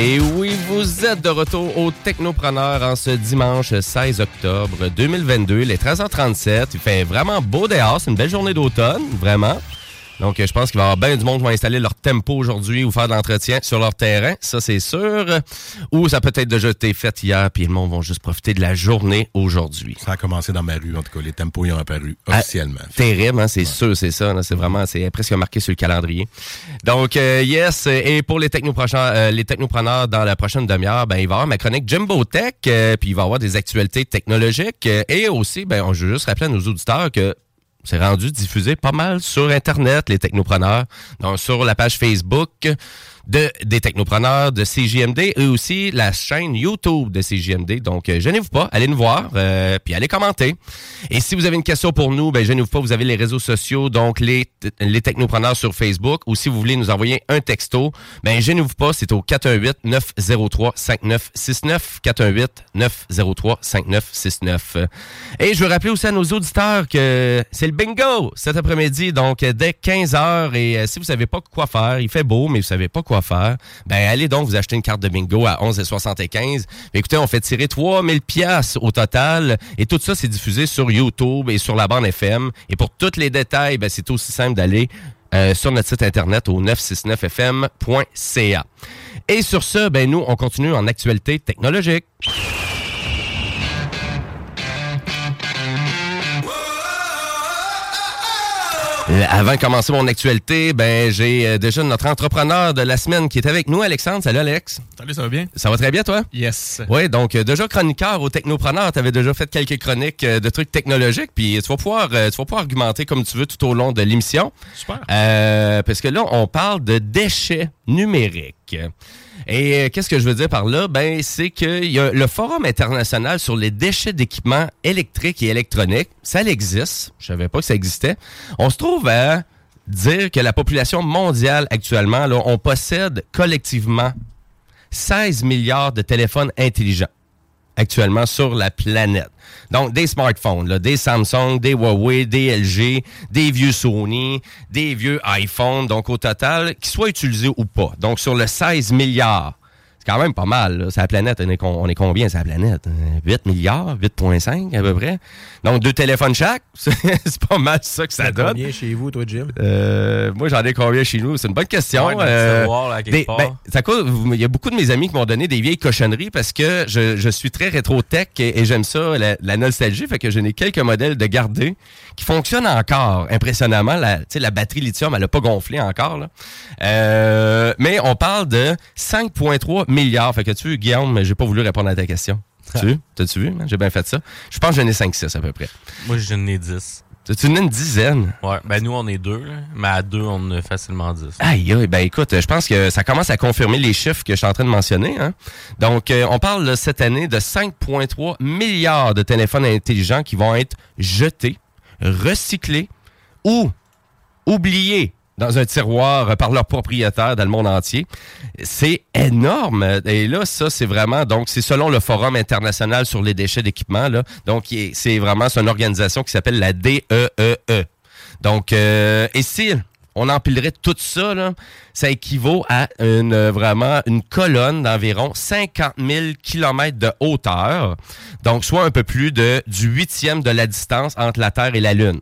Et oui, vous êtes de retour au Technopreneur en ce dimanche 16 octobre 2022, les 13h37. Il fait vraiment beau dehors, c'est une belle journée d'automne, vraiment. Donc, je pense qu'il va y avoir bien du monde qui va installer leur tempo aujourd'hui ou faire de l'entretien sur leur terrain, ça c'est sûr. Ou ça peut être déjà été fait hier, puis le monde va juste profiter de la journée aujourd'hui. Ça a commencé dans ma rue, en tout cas. Les tempos y ont apparu officiellement. Ah, terrible, hein, c'est sûr, c'est ça. C'est vraiment, c'est presque marqué sur le calendrier. Donc, euh, yes, et pour les, technopreneurs, euh, les technopreneurs dans la prochaine demi-heure, ben, il va y avoir ma chronique Jumbo Tech, euh, puis il va y avoir des actualités technologiques. et aussi, ben, on- je veux juste rappeler à nos auditeurs que c'est rendu diffusé pas mal sur Internet, les technopreneurs. Donc, sur la page Facebook de, des technopreneurs de CJMD et aussi la chaîne YouTube de CJMD. Donc, euh, gênez-vous pas, allez nous voir, euh, puis allez commenter. Et si vous avez une question pour nous, ben, gênez-vous pas, vous avez les réseaux sociaux, donc les, les technopreneurs sur Facebook, ou si vous voulez nous envoyer un texto, ben, gênez-vous pas, c'est au 418-903-5969, 418-903-5969. Et je veux rappeler aussi à nos auditeurs que c'est le bingo cet après-midi, donc euh, dès 15h. Et euh, si vous savez pas quoi faire, il fait beau, mais vous savez pas quoi faire, ben allez donc vous acheter une carte de bingo à 11,75. Écoutez, on fait tirer 3000 pièces au total. Et tout ça, c'est diffusé sur YouTube et sur la bande FM. Et pour tous les détails, ben, c'est aussi simple d'aller euh, sur notre site internet au 969fm.ca. Et sur ce, ben nous, on continue en actualité technologique. Avant de commencer mon actualité, ben j'ai euh, déjà notre entrepreneur de la semaine qui est avec nous, Alexandre. Salut Alex. Salut, ça va bien? Ça va très bien toi? Yes. Oui, donc euh, déjà chroniqueur au Technopreneur, tu avais déjà fait quelques chroniques euh, de trucs technologiques, puis tu vas pouvoir euh, tu vas pouvoir argumenter comme tu veux tout au long de l'émission. Super. Euh, parce que là, on parle de déchets numériques. Et euh, qu'est-ce que je veux dire par là? Ben, c'est que le Forum international sur les déchets d'équipements électriques et électroniques. Ça existe. Je savais pas que ça existait. On se trouve à dire que la population mondiale actuellement, là, on possède collectivement 16 milliards de téléphones intelligents actuellement sur la planète. Donc, des smartphones, des Samsung, des Huawei, des LG, des vieux Sony, des vieux iPhones, donc au total, qu'ils soient utilisés ou pas. Donc, sur le 16 milliards, quand même pas mal. C'est la planète. On est, con- on est combien, c'est la planète? Euh, 8 milliards? 8,5 à peu près? Donc, deux téléphones chaque. c'est pas mal ça que ça donne. Combien chez vous, toi, Jim? Euh, moi, j'en ai combien chez nous? C'est une bonne question. Ouais, Euh, là, des- ben, ça cause- vous- il y a beaucoup de mes amis qui m'ont donné des vieilles cochonneries parce que je, je suis très rétro-tech et, et j'aime ça, la, la nostalgie. Fait que je n'ai quelques modèles de garder qui fonctionnent encore impressionnamment. La, tu sais, la batterie lithium, elle n'a pas gonflé encore. Là. Euh, mais on parle de 5,3 milliards. Fait que tu Guillaume, j'ai pas voulu répondre à ta question. Tu vu? T'as-tu vu? J'ai bien fait ça. Je pense que j'en ai 5-6 à peu près. Moi, j'en ai 10. Tu en as une dizaine? Ouais, ben nous, on est deux, là, mais à deux, on en a facilement 10. Aïe, aïe, ben écoute, je pense que ça commence à confirmer les chiffres que je suis en train de mentionner. Hein? Donc, euh, on parle là, cette année de 5,3 milliards de téléphones intelligents qui vont être jetés, recyclés ou oubliés dans un tiroir par leurs propriétaires dans le monde entier. C'est énorme. Et là, ça, c'est vraiment, donc, c'est selon le Forum international sur les déchets d'équipement. Là. Donc, c'est vraiment, c'est une organisation qui s'appelle la DEEE. Donc, euh, et si on empilerait tout ça, ça équivaut à une, euh, vraiment une colonne d'environ 50 000 kilomètres de hauteur. Donc, soit un peu plus de, du huitième de la distance entre la Terre et la Lune.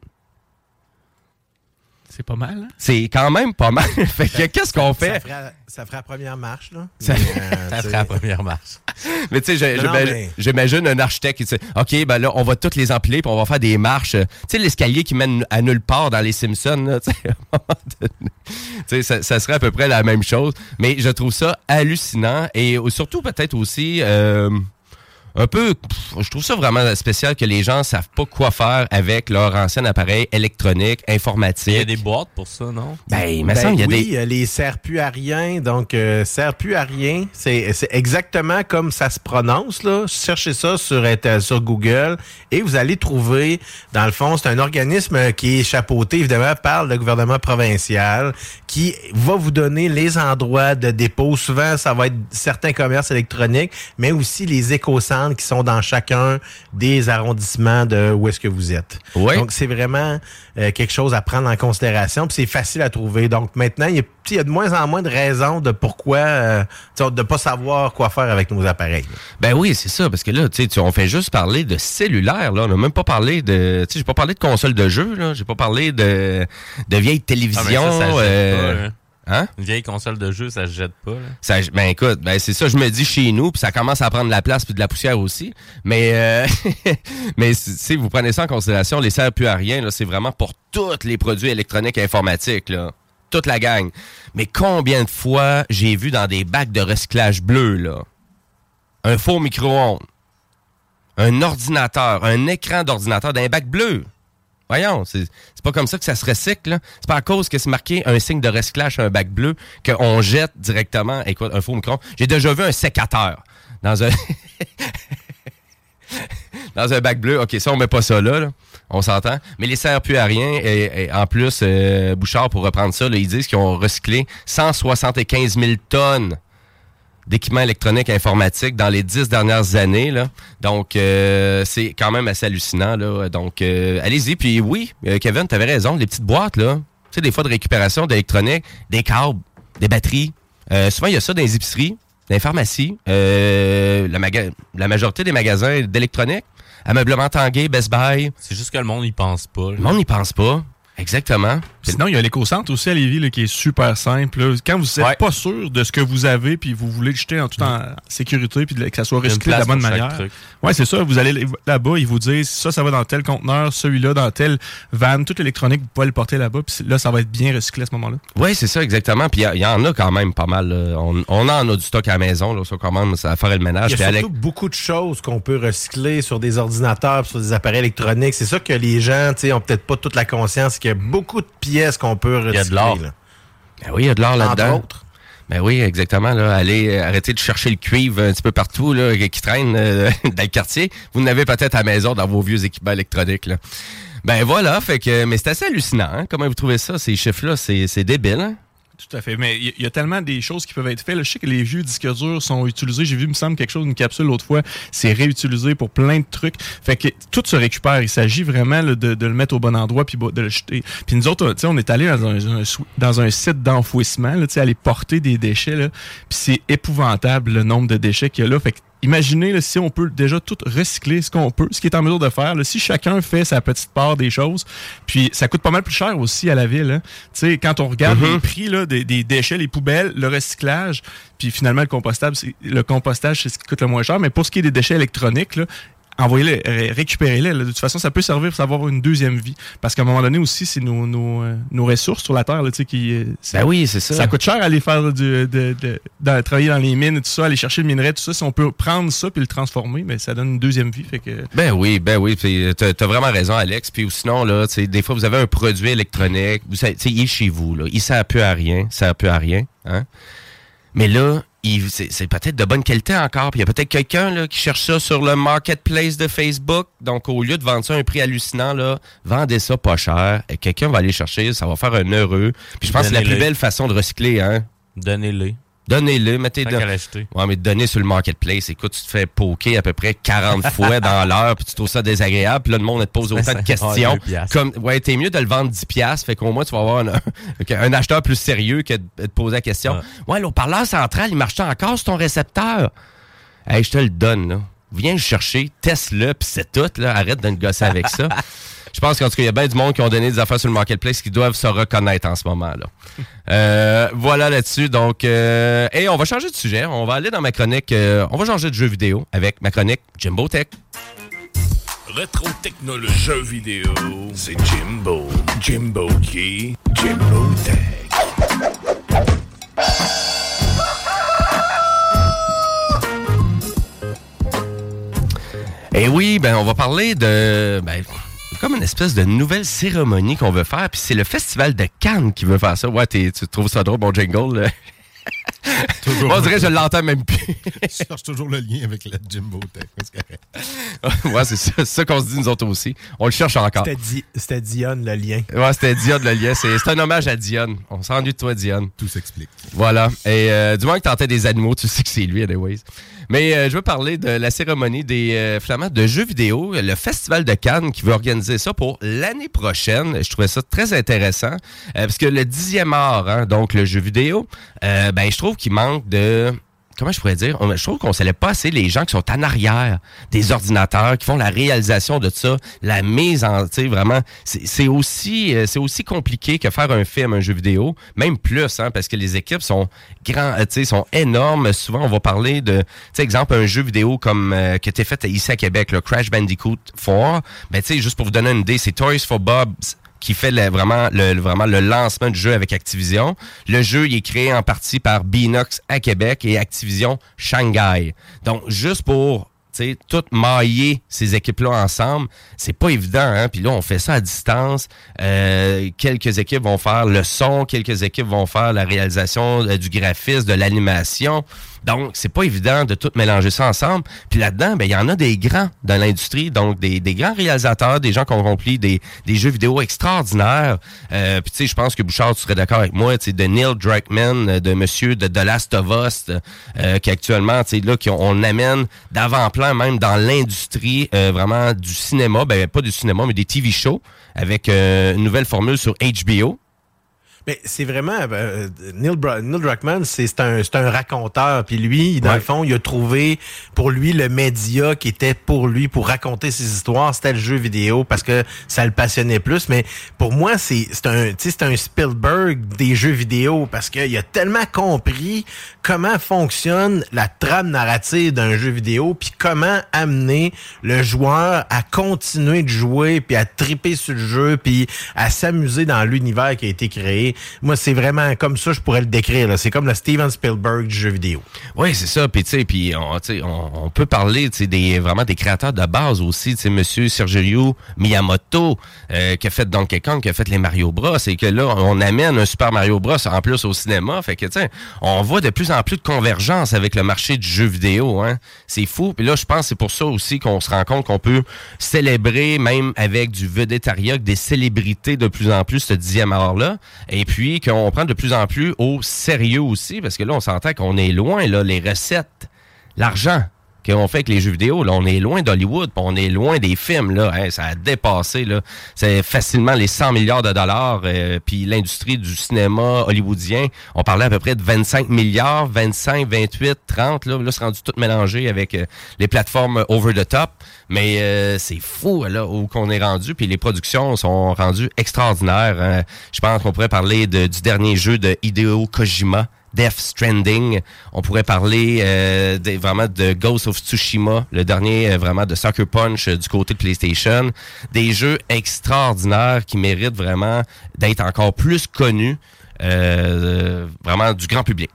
C'est pas mal. hein? C'est quand même pas mal. fait que qu'est-ce qu'on Ça fait? ferait, ça ferait la première marche, là. Ça- euh, Ça la première marche. Mais tu sais, j'imagine mais- un architecte qui dit OK, ben là, on va toutes les empiler puis on va faire des marches. Tu sais, l'escalier qui mène à nulle part dans les Simpsons, là, tu sais. Tu ça, ça serait à peu près la même chose. Mais je trouve ça hallucinant et surtout peut-être aussi. euh, un peu, pff, je trouve ça vraiment spécial que les gens savent pas quoi faire avec leur ancien appareil électronique, informatique. Il y a des boîtes pour ça, non? Ben, il me Ben semble, il y a oui, des... euh, les plus à rien. Donc, euh, plus à rien, c'est c'est exactement comme ça se prononce. Là. Cherchez ça sur, sur Google et vous allez trouver, dans le fond, c'est un organisme qui est chapeauté évidemment par le gouvernement provincial qui va vous donner les endroits de dépôt. Souvent, ça va être certains commerces électroniques, mais aussi les éco-centres qui sont dans chacun des arrondissements de où est-ce que vous êtes. Ouais. Donc, c'est vraiment euh, quelque chose à prendre en considération. Puis c'est facile à trouver. Donc maintenant, il y, a, il y a de moins en moins de raisons de pourquoi euh, tu sais, de pas savoir quoi faire avec nos appareils. Ben oui, c'est ça, parce que là, tu sais, tu- on fait juste parler de cellulaire, là. On n'a même pas parlé de. Tu sais, j'ai pas parlé de console de jeu, là. J'ai pas parlé de, de vieilles Ah, euh, là. Hein? Une vieille console de jeu, ça se jette pas. là. Ça, ben écoute, ben c'est ça, je me dis chez nous, puis ça commence à prendre de la place puis de la poussière aussi. Mais euh, mais si vous prenez ça en considération, les serres plus à rien, c'est vraiment pour tous les produits électroniques et informatiques, là. Toute la gang. Mais combien de fois j'ai vu dans des bacs de recyclage bleu, là, un faux micro-ondes, un ordinateur, un écran d'ordinateur d'un bac bleu? Voyons, c'est pas comme ça que ça se recycle. C'est pas à cause que c'est marqué un signe de recyclage sur un bac bleu qu'on jette directement. Écoute, un faux micro. J'ai déjà vu un sécateur dans un dans un bac bleu. Ok, ça on met pas ça là. On s'entend. Mais les serre plus à rien. Et, et en plus, euh, Bouchard pour reprendre ça, là, ils disent qu'ils ont recyclé 175 000 tonnes d'équipements électroniques et informatiques dans les dix dernières années. Là. Donc, euh, c'est quand même assez hallucinant. Là. Donc, euh, allez-y. Puis oui, euh, Kevin, tu avais raison. Les petites boîtes, là, tu sais, des fois de récupération d'électronique, des câbles, des batteries. Euh, souvent, il y a ça dans les épiceries, dans les pharmacies, euh, la, maga- la majorité des magasins d'électronique, ameublement Tanguay, Best Buy. C'est juste que le monde n'y pense pas. Le monde n'y pense pas. Exactement. Sinon, il y a l'éco-centre aussi à Lévis là, qui est super simple. là. Quand vous n'êtes pas sûr de ce que vous avez puis vous voulez le jeter en tout en sécurité puis que ça soit recyclé de la bonne manière. Ouais, c'est ça. Vous allez là-bas, ils vous disent ça, ça va dans tel conteneur, celui-là dans tel van, toute l'électronique, vous pouvez le porter là-bas. Puis là, ça va être bien recyclé à ce moment-là. Oui, c'est ça, exactement. Puis il y, y en a quand même pas mal. On, on en a du stock à la maison. Là, ça, quand même, ça va faire le ménage. Il y a surtout beaucoup de choses qu'on peut recycler sur des ordinateurs, sur des appareils électroniques. C'est ça que les gens, tu sais, ont peut-être pas toute la conscience qu'il y a beaucoup de pièces qu'on peut recycler. Il y a de l'or. là? Ben oui, il y a de l'or Entre là-dedans. autres. Ben oui, exactement. Là. Allez, euh, arrêtez de chercher le cuivre un petit peu partout là, qui traîne euh, dans le quartier. Vous n'avez peut-être à la maison dans vos vieux équipements électroniques. Là. Ben voilà, fait que mais c'est assez hallucinant. Hein? Comment vous trouvez ça, ces chiffres-là? C'est c'est débile. Hein? Tout à fait. Mais il y, a tellement des choses qui peuvent être faites. là. Je sais que les vieux disques durs sont utilisés. J'ai vu, il me semble, quelque chose, une capsule l'autre fois. C'est réutilisé pour plein de trucs. Fait que tout se récupère. Il s'agit vraiment de, le mettre au bon endroit puis de le jeter. Puis nous autres, on est allé dans un, dans un site d'enfouissement, aller porter des déchets. Là. Puis c'est épouvantable le nombre de déchets qu'il y a là. Fait que Imaginez là, si on peut déjà tout recycler ce qu'on peut, ce qui est en mesure de faire. là. si chacun fait sa petite part des choses, puis ça coûte pas mal plus cher aussi à la ville. hein. Tu sais, quand on regarde Mhm. les prix là, des, des déchets, les poubelles, le recyclage, puis finalement le compostable, le compostage, c'est ce qui coûte le moins cher. Mais pour ce qui est des déchets électroniques, là, envoyez-les, ré- récupérez-les. De toute façon, ça peut servir pour avoir une deuxième vie. Parce qu'à un moment donné aussi, c'est nos, nos, euh, nos ressources sur la Terre là, tu sais, qui. euh, Ben oui, c'est ça. Ça coûte cher aller faire du, de, de- travailler dans les mines et tout ça, aller chercher le minerai, tout ça. Si on peut prendre ça puis le transformer, mais ça donne une deuxième vie. Fait que. Ben oui, ben oui. puis T'as as vraiment raison, Alex. Puis sinon, là, des fois, vous avez un produit électronique, vous il est chez vous, là. Il sert plus à rien, ça sert plus à rien, hein. Mais là, c'est peut-être de bonne qualité encore. Puis il y a peut-être quelqu'un qui cherche ça sur le marketplace de Facebook. Donc, au lieu de vendre ça à un prix hallucinant, là, vendez ça pas cher. Et quelqu'un va aller chercher, ça va faire un heureux. Puis je pense que c'est la plus belle façon de recycler, hein. Donnez-le. Donnez-le, mettez de... Ouais, mais donner sur le marketplace, écoute, tu te fais poker à peu près 40 fois dans l'heure, puis tu trouves ça désagréable, puis là, le monde te pose autant de questions. Comme, ouais, t'es mieux de le vendre 10 piastres, fait qu'au moins, tu vas avoir un, un acheteur plus sérieux que de te poser la question. Ouais, l'eau-parleur central, il marche encore sur ton récepteur? Hey, je te le donne, là. Viens le chercher, teste-le, puis c'est tout, là. Arrête de gosser avec ça. Je pense qu'en tout cas, il y a bien du monde qui ont donné des affaires sur le marketplace qui doivent se reconnaître en ce moment-là. Euh, voilà là-dessus. Donc, euh, et on va changer de sujet. On va aller dans ma chronique. euh, on va changer de jeu vidéo avec ma chronique Jimbo Tech. Rétro technologie jeux vidéo. C'est Jimbo. Jimbo qui? Jimbo Tech. Eh oui, ben on va parler de ben, comme une espèce de nouvelle cérémonie qu'on veut faire. Puis c'est le Festival de Cannes qui veut faire ça. Ouais, tu trouves ça drôle, mon jingle? là? Toujours. On dirait que je l'entends même plus. Je cherche toujours le lien avec la Jimbo Tech. ouais, c'est ça, c'est ça qu'on se dit nous autres aussi. On le cherche encore. C'était Di- C'était Dionne, le lien. Ouais, c'était Dionne le lien. C'est c'est un hommage à Dionne. On s'ennuie de toi, Dionne. Tout s'explique. Voilà. Et euh, du moins que t'entends des animaux, tu sais que c'est lui, anyways. Mais euh, je veux parler de la cérémonie des euh, flamands de jeux vidéo, le Festival de Cannes qui veut organiser ça pour l'année prochaine. Je trouvais ça très intéressant euh, parce que le dixième art, hein, donc le jeu vidéo, euh, ben je trouve qu'il manque de comment je pourrais dire, je trouve qu'on ne savait pas assez les gens qui sont en arrière des ordinateurs, qui font la réalisation de ça, la mise en, tu sais, vraiment, c'est aussi, euh, aussi compliqué que faire un film, un jeu vidéo, même plus, hein, parce que les équipes sont grands, euh, sont énormes. Souvent, on va parler de, tu sais, exemple, un jeu vidéo comme euh, était fait ici à Québec, le Crash Bandicoot 4. Ben, tu sais, juste pour vous donner une idée, c'est Toys for Bob's qui fait le- vraiment, le, vraiment le lancement du jeu avec Activision. Le jeu il est créé en partie par Binox à Québec et Activision Shanghai. Donc, juste pour tout mailler ces équipes-là ensemble, c'est pas évident. Hein? Puis là, on fait ça à distance. Euh, quelques équipes vont faire le son, quelques équipes vont faire la réalisation euh, du graphisme, de l'animation. Donc, c'est pas évident de tout mélanger ça ensemble. Puis là-dedans, ben, il y en a des grands dans l'industrie, donc des, des grands réalisateurs, des gens qui ont rempli des, des jeux vidéo extraordinaires. Euh, puis tu sais, je pense que Bouchard, tu serais d'accord avec moi, de Neil Druckmann, euh, de Monsieur de The Last of Us, euh, qui actuellement, tu sais, là, qui on, on amène d'avant-plan même dans l'industrie euh, vraiment du cinéma, ben pas du cinéma, mais des TV shows avec euh, une nouvelle formule sur HBO. Mais c'est vraiment euh, Neil, Bra- Neil Druckmann, c'est c'est un, c'est un raconteur. Puis lui, dans Ouais. le fond, il a trouvé pour lui le média qui était pour lui pour raconter ses histoires, c'était le jeu vidéo parce que ça le passionnait plus. Mais pour moi, c'est c'est un, un Spielberg des jeux vidéo parce qu'il a tellement compris comment fonctionne la trame narrative d'un jeu vidéo, puis comment amener le joueur à continuer de jouer, puis à triper sur le jeu, puis à s'amuser dans l'univers qui a été créé. Moi, c'est vraiment comme ça, je pourrais le décrire. C'est comme le Steven Spielberg du jeu vidéo. Oui, c'est ça. Puis tu sais, puis on, on, peut parler, des vraiment des créateurs de base aussi. Tu Monsieur Sergio Miyamoto euh, qui a fait Donkey Kong, qui a fait les Mario Bros. Et que là, on amène un Super Mario Bros. en plus au cinéma. Fait que tu on voit de plus en plus de convergence avec le marché du jeu vidéo. Hein. C'est fou. Puis là, je pense que c'est pour ça aussi qu'on se rend compte qu'on peut célébrer même avec du vedettariat, des célébrités de plus en plus ce dixième art-là. Et puis qu'on prend de plus en plus au sérieux aussi, parce que là, on s'entend qu'on est loin, là, les recettes, l'argent qu'on fait avec les jeux vidéo, là, on est loin d'Hollywood, on est loin des films, là. Hein, ça a dépassé, là. C'est facilement les 100 milliards de dollars, euh, puis l'industrie du cinéma hollywoodien, on parlait à peu près de 25 milliards, 25, 28, 30, là. Là, c'est rendu tout mélangé avec euh, les plateformes over the top. Mais euh, c'est fou, là, où qu'on est rendu, puis les productions sont rendues extraordinaires. hein. Je pense qu'on pourrait parler de- du dernier jeu de Hideo Kojima, Death Stranding. On pourrait parler euh, vraiment de Ghost of Tsushima, le dernier euh, vraiment de Sucker Punch euh, du côté de PlayStation. Des jeux extraordinaires qui méritent vraiment d'être encore plus connus, vraiment du grand public.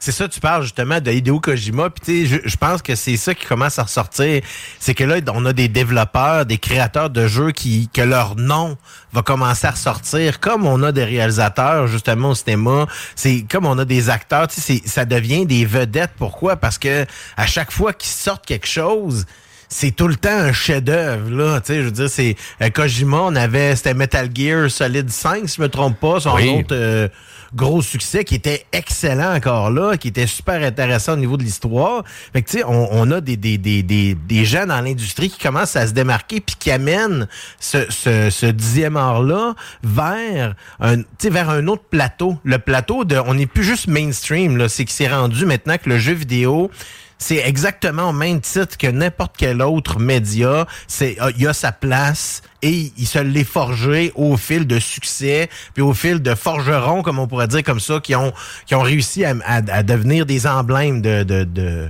C'est ça, tu parles justement de Hideo Kojima, puis tu sais, je, je pense que c'est ça qui commence à ressortir. C'est que là, on a des développeurs, des créateurs de jeux qui que leur nom va commencer à ressortir, comme on a des réalisateurs justement au cinéma. C'est comme on a des acteurs, ça devient des vedettes. Pourquoi? Parce que à chaque fois qu'ils sortent quelque chose c'est tout le temps un chef-d'œuvre là, tu sais, je veux dire c'est euh, Kojima, on avait c'était Metal Gear Solid 5 si je me trompe pas, son Oui. autre euh, gros succès qui était excellent encore là, qui était super intéressant au niveau de l'histoire. Fait que tu sais, on, on a des, des, des, des, des gens dans l'industrie qui commencent à se démarquer puis qui amènent ce, ce, ce dixième art-là vers un, tu sais, vers un autre plateau. Le plateau de, on n'est plus juste mainstream, là, c'est que c'est rendu maintenant que le jeu vidéo, c'est exactement au même titre que n'importe quel autre média. C'est, ah, il a sa place et il se l'est forgé au fil de succès, puis au fil de forgerons, comme on pourrait dire comme ça, qui ont, qui ont réussi à, devenir des emblèmes de, de, de,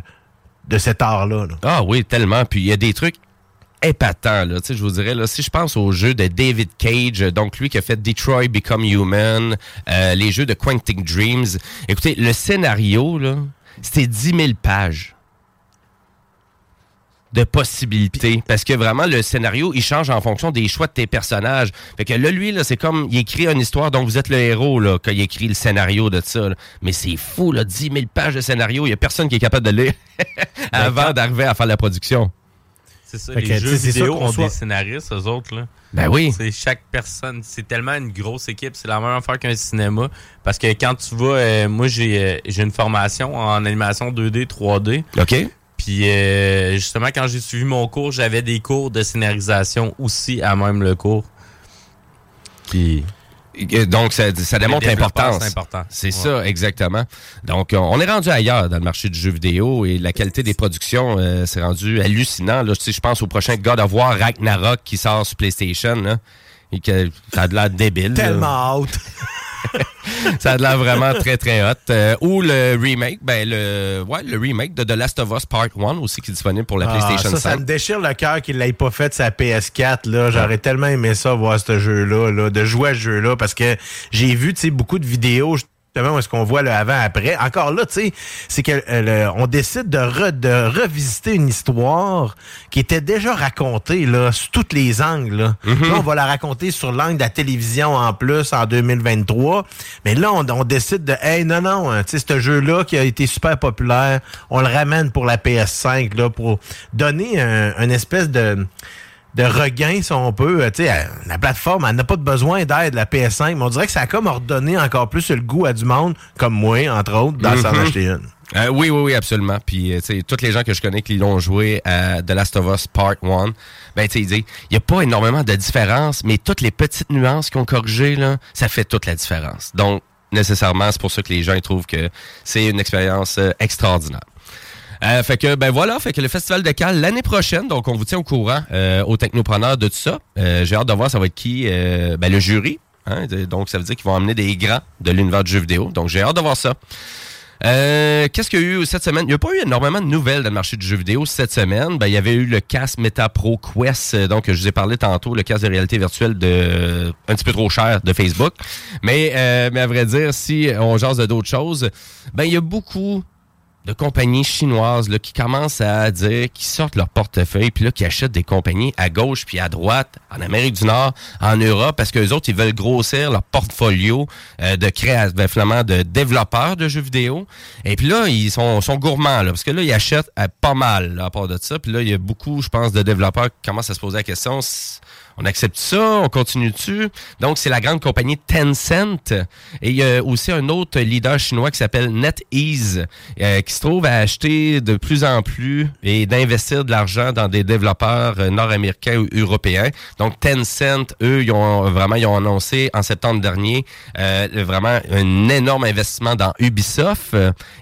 de cet art-là. là. Ah oui, tellement. Puis il y a des trucs épatants, là. Je vous dirais, là, si je pense au jeu de David Cage, euh, donc lui qui a fait Detroit Become Human, euh, les jeux de Quantic Dreams. Écoutez, le scénario, là, c'était 10 000 pages. De possibilités. Parce que vraiment, le scénario, il change en fonction des choix de tes personnages. Fait que là, lui, là, c'est comme, il écrit une histoire dont vous êtes le héros, là, quand il écrit le scénario de ça. là. Mais c'est fou, là, 10 000 pages de scénario. Il y a personne qui est capable de lire avant d'arriver à faire la production. C'est ça, Fait les que, jeux vidéo qu'on ont soit- des scénaristes, eux autres. Là. Ben oui. C'est chaque personne. C'est tellement une grosse équipe. C'est la même affaire qu'un cinéma. Parce que quand tu vas... euh, moi, j'ai euh, j'ai une formation en animation 2D, 3D. OK. Puis euh, justement, quand j'ai suivi mon cours, j'avais des cours de scénarisation aussi à même le cours. Donc, ça, ça démontre l'importance. c'est Ouais. ça, exactement. Donc, on- on est rendu ailleurs dans le marché du jeu vidéo et la qualité des productions, euh, c'est rendu hallucinant. Là, je pense au prochain God of War Ragnarok qui sort sur PlayStation. Là, et que ça a de l'air débile. là. Tellement haute. ça a l'air vraiment très, très hot. Euh, ou le remake, ben le, ouais, le remake de The Last of Us Part 1 aussi qui est disponible pour la Ah, PlayStation ça, 5. ça me déchire le cœur qu'il l'ait pas fait sa PS4. Là. J'aurais tellement aimé ça, voir ce jeu-là, là, de jouer à ce jeu-là, parce que j'ai vu tu sais, beaucoup de vidéos où est-ce qu'on voit le avant-après. Encore là, tu sais, c'est que euh, le- on décide de, re- de revisiter une histoire qui était déjà racontée là, sous tous les angles. Là. Mm-hmm. Là, on va la raconter sur l'angle de la télévision en plus en 2023. Mais là, on, on décide de, hey, non, non, hein, tu sais, ce jeu-là qui a été super populaire, on le ramène pour la PS5 là, pour donner un, une espèce de de regain, si on peut. Euh, Tu sais, la plateforme, elle n'a pas de besoin d'aide, la PS5, mais on dirait que ça a comme ordonné encore plus le goût à du monde, comme moi, entre autres, d'en Mhm. acheter une. Euh, oui, oui, oui, absolument. Puis, euh, tu sais, tous les gens que je connais qui l'ont joué à The Last of Us Part 1, ben, tu sais, ils disent, il n'y a pas énormément de différence, mais toutes les petites nuances qu'ils ont corrigées, là, ça fait toute la différence. Donc, nécessairement, c'est pour ça que les gens ils trouvent que c'est une expérience euh, extraordinaire. Euh, fait que ben voilà, fait que le festival de Cal l'année prochaine, donc on vous tient au courant euh, aux technopreneurs de tout ça. Euh, J'ai hâte de voir ça va être qui, euh, ben le jury. hein, donc ça veut dire qu'ils vont emmener des grands de l'univers du jeu vidéo. Donc j'ai hâte de voir ça. Euh, Qu'est-ce qu'il y a eu cette semaine? Il n'y a pas eu énormément de nouvelles dans le marché du jeu vidéo cette semaine. Ben, il y avait eu le casque Meta Pro Quest, euh, donc je vous ai parlé tantôt, le casque de réalité virtuelle de un petit peu trop cher de Facebook. Mais, euh, mais à vrai dire, si on jase d'autres choses, ben il y a beaucoup de compagnies chinoises là, qui commencent à dire qu'ils sortent leur portefeuille puis là qui achètent des compagnies à gauche puis à droite en Amérique du Nord, en Europe parce que les autres ils veulent grossir leur portfolio euh, de création finalement de développeurs de jeux vidéo. Et puis là ils sont, gourmands là parce que là ils achètent euh, pas mal là, à part de ça. Puis là il y a beaucoup je pense de développeurs qui commencent à se poser la question on accepte ça, on continue dessus. Donc, c'est la grande compagnie Tencent. Et il y a aussi un autre leader chinois qui s'appelle NetEase, euh, qui se trouve à acheter de plus en plus et d'investir de l'argent dans des développeurs nord-américains ou européens. Donc, Tencent, eux, ils ont vraiment ils ont annoncé en septembre dernier euh, vraiment un énorme investissement dans Ubisoft.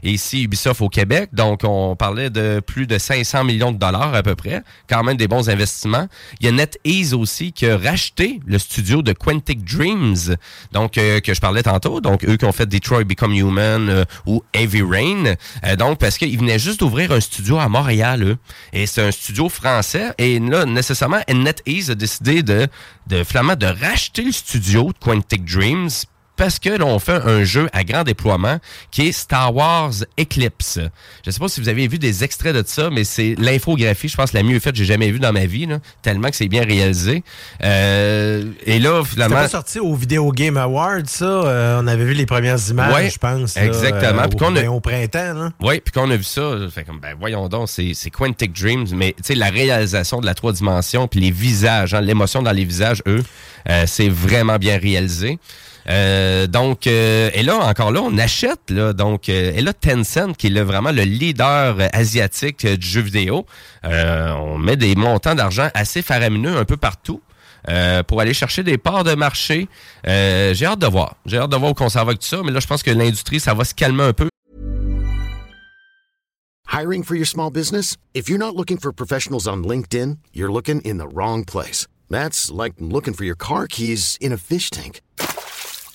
et ici, Ubisoft au Québec. Donc, on parlait de plus de 500 millions de dollars à peu près. Quand même des bons investissements. Il y a NetEase aussi qui a racheté le studio de Quantic Dreams, donc euh, que je parlais tantôt. Donc, eux qui ont fait Detroit Become Human euh, ou Heavy Rain. Euh, donc, parce qu'ils venaient juste d'ouvrir un studio à Montréal, eux. Et c'est un studio français. Et là, nécessairement, NetEase a décidé de, de, de racheter le studio de Quantic Dreams parce que là, on fait un jeu à grand déploiement qui est Star Wars Eclipse. Je sais pas si vous avez vu des extraits de ça, mais c'est l'infographie, je pense, la mieux faite que j'ai jamais vue dans ma vie, là, tellement que c'est bien réalisé. Euh, et là, C'était finalement... pas sorti au Video Game Awards, ça? Euh, on avait vu les premières images, Ouais, je pense. là, exactement. euh, Puis au, qu'on a- ben, au printemps. Oui, puis quand on a vu ça, fait comme, ben voyons donc, c'est c'est Quantic Dreams, mais tu sais, la réalisation de la trois dimensions, puis les visages, hein, l'émotion dans les visages, eux, euh, c'est vraiment bien réalisé. Euh, donc, euh, et là, encore là, on achète, là, donc, euh, et là, Tencent, qui est vraiment le leader asiatique euh, du jeu vidéo, euh, on met des montants d'argent assez faramineux un peu partout. euh, pour aller chercher des parts de marché. Euh, j'ai hâte de voir. J'ai hâte de voir où on s'en va avec tout ça, mais là, je pense que l'industrie, ça va se calmer un peu. Hiring for your small business? If you're not looking for professionals on LinkedIn, you're looking in the wrong place. That's like looking for your car keys in a fish tank.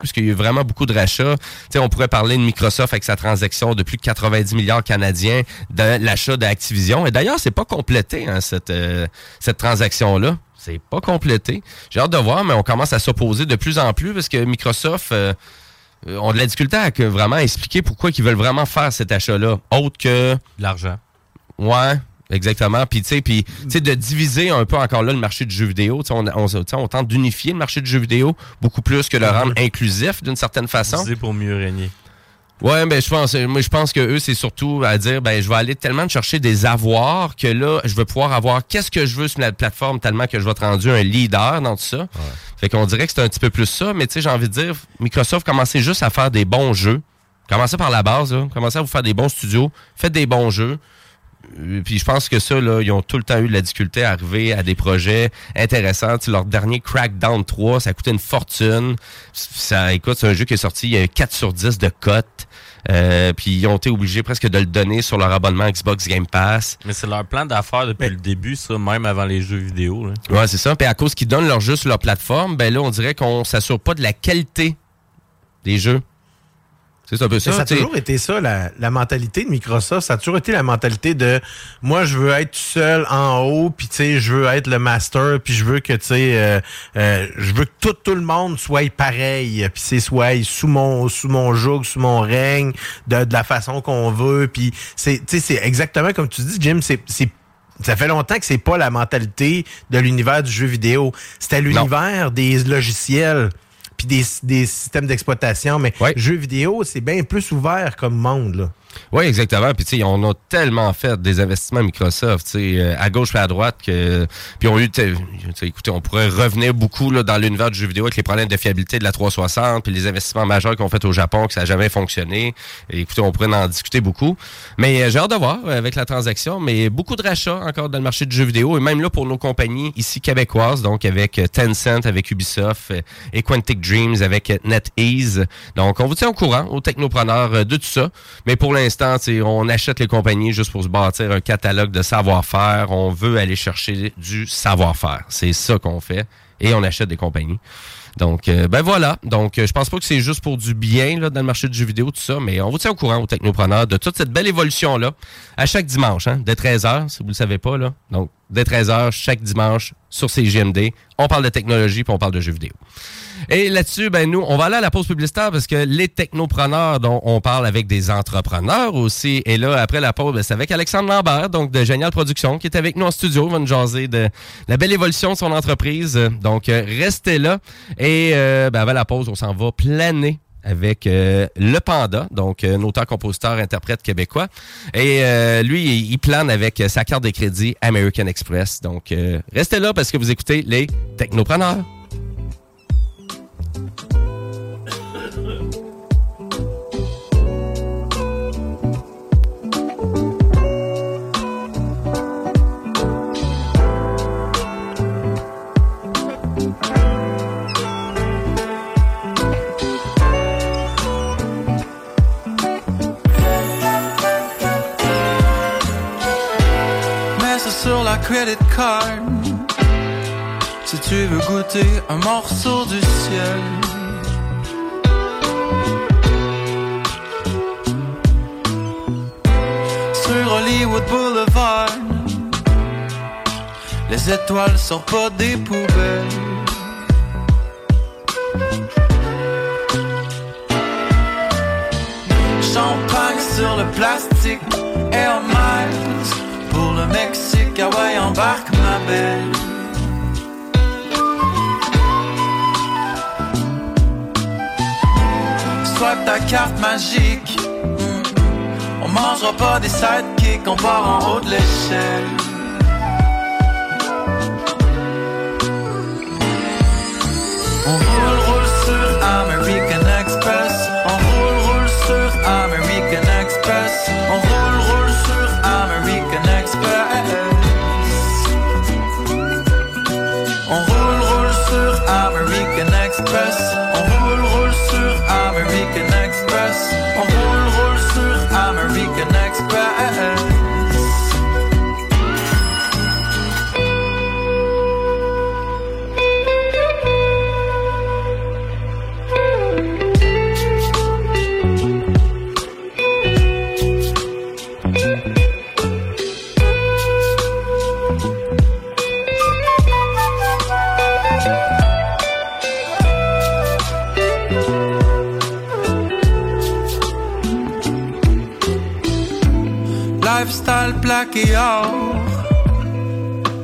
Puisqu'il y a eu vraiment beaucoup de rachats. Tu sais, on pourrait parler de Microsoft avec sa transaction de plus de 90 milliards canadiens de l'achat d'Activision. Et d'ailleurs, c'est pas complété, hein, cette, euh, cette transaction-là. C'est pas complété. J'ai hâte de voir, mais on commence à s'opposer de plus en plus parce que Microsoft euh, euh, ont de la difficulté à que vraiment expliquer pourquoi ils veulent vraiment faire cet achat-là, autre que... L'argent. Ouais, exactement. Puis, tu sais, puis, tu sais, de diviser un peu encore là le marché du jeu vidéo. Tu sais, on, on, on tente d'unifier le marché du jeu vidéo beaucoup plus que le rendre inclusif d'une certaine façon. Diviser pour mieux régner. Ouais, ben je pense, moi je pense que eux c'est surtout à dire, ben je vais aller tellement chercher des avoirs que là je vais pouvoir avoir qu'est-ce que je veux sur la plateforme tellement que je vais être rendu un leader dans tout ça. Fait qu'on dirait que c'est un petit peu plus ça, mais tu sais j'ai envie de dire, Microsoft commencez juste à faire des bons jeux. Commencez par la base, là. commencez à vous faire des bons studios, faites des bons jeux. Euh, Puis je pense que ça, là, ils ont tout le temps eu de la difficulté à arriver à des projets intéressants. Tu sais, leur dernier Crackdown 3, ça a coûté une fortune. Ça, écoute, c'est un jeu qui est sorti, il y a 4 sur 10 de cote. Euh, puis ils ont été obligés presque de le donner sur leur abonnement Xbox Game Pass. Mais c'est leur plan d'affaires depuis le début, ça, même avant les jeux vidéo. Là. Ouais, c'est ça. Puis à cause qu'ils donnent leurs jeux sur leur plateforme, ben là, on dirait qu'on s'assure pas de la qualité des jeux. C'est un peu ça. Ça a toujours été ça, la, la mentalité de Microsoft. Ça a toujours été la mentalité de moi, je veux être tout seul en haut, puis tu sais, je veux être le master, puis je veux que tu sais, euh, euh, je veux que tout, tout le monde soit pareil, puis c'est soit sous mon sous mon joug, sous mon règne, de, de la façon qu'on veut. Puis c'est tu sais, c'est exactement comme tu dis, Jim. C'est c'est ça fait longtemps que c'est pas la mentalité de l'univers du jeu vidéo. C'était l'univers des logiciels puis des, des systèmes d'exploitation, mais jeux vidéo, c'est bien plus ouvert comme monde. Là. Oui, exactement. Puis tu sais, on a tellement fait des investissements Microsoft, tu sais, euh, à gauche et à droite que puis on a eu, écoutez, on pourrait revenir beaucoup là, dans l'univers du jeu vidéo avec les problèmes de fiabilité de la 360, puis les investissements majeurs qu'on fait au Japon que ça n'a jamais fonctionné. Écoutez, on pourrait en discuter beaucoup. Mais euh, j'ai hâte de voir euh, avec la transaction, mais beaucoup de rachats encore dans le marché du jeu vidéo et même là pour nos compagnies ici québécoises, donc avec Tencent, avec Ubisoft et Quantic Dreams, avec NetEase. Donc on vous tient au courant aux technopreneurs de tout ça. Mais pour l'instant, on achète les compagnies juste pour se bâtir un catalogue de savoir-faire. On veut aller chercher du savoir-faire. C'est ça qu'on fait. Et on achète des compagnies. Donc, euh, ben voilà. Donc, euh, je pense pas que c'est juste pour du bien là, dans le marché du jeu vidéo, tout ça, mais on vous tient au courant aux technopreneurs de toute cette belle évolution-là à chaque dimanche, hein, dès 13h, si vous le savez pas. là. Donc, dès 13h, chaque dimanche, sur CGMD, on parle de technologie puis on parle de jeux vidéo. Et là-dessus, ben nous, on va aller à la pause publicitaire parce que les technopreneurs dont on parle avec des entrepreneurs aussi. Et là, après la pause, ben, c'est avec Alexandre Lambert, donc de Génial Production, qui est avec nous en studio. Va nous jaser de la belle évolution de son entreprise. Donc, euh, restez là. Et euh, ben, avant la pause, on s'en va planer avec euh, Le Panda, donc un auteur, compositeur, interprète québécois. Et euh, lui, il, plane avec sa carte de crédit American Express. Donc, euh, restez là parce que vous écoutez les technopreneurs. Credit card. Si tu veux goûter un morceau du ciel. Sur Hollywood Boulevard. Les étoiles sortent pas des poubelles. Champagne sur le plastique, Air Miles pour le Mexique, ouais, embarque ma belle. Swipe ta carte magique, on mangera pas des sidekicks, on part en haut de l'échelle. On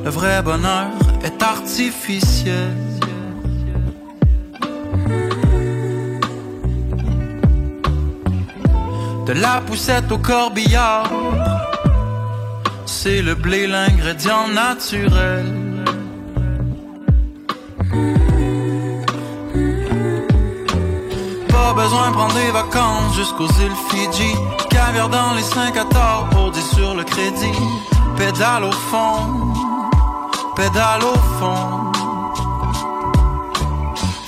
Le vrai bonheur est artificiel. De la poussette au corbillard. C'est le blé l'ingrédient naturel. Pas besoin de prendre des vacances jusqu'aux îles Fidji. Caviar dans les 5 à tort, Audi sur le crédit. Pédale au fond, pédale au fond.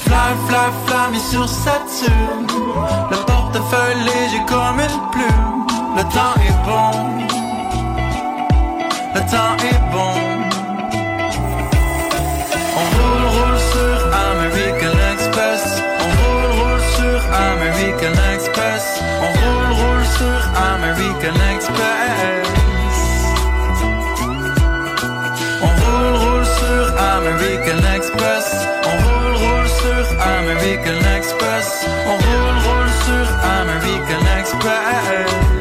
Fly, fly, fly, mis sur Saturne. Le portefeuille léger comme une plume. Le temps est bon, le temps est bon. Sur American Express. On roule, roule sur American Express. On roule, roule sur American Express. On roule, roule sur American Express.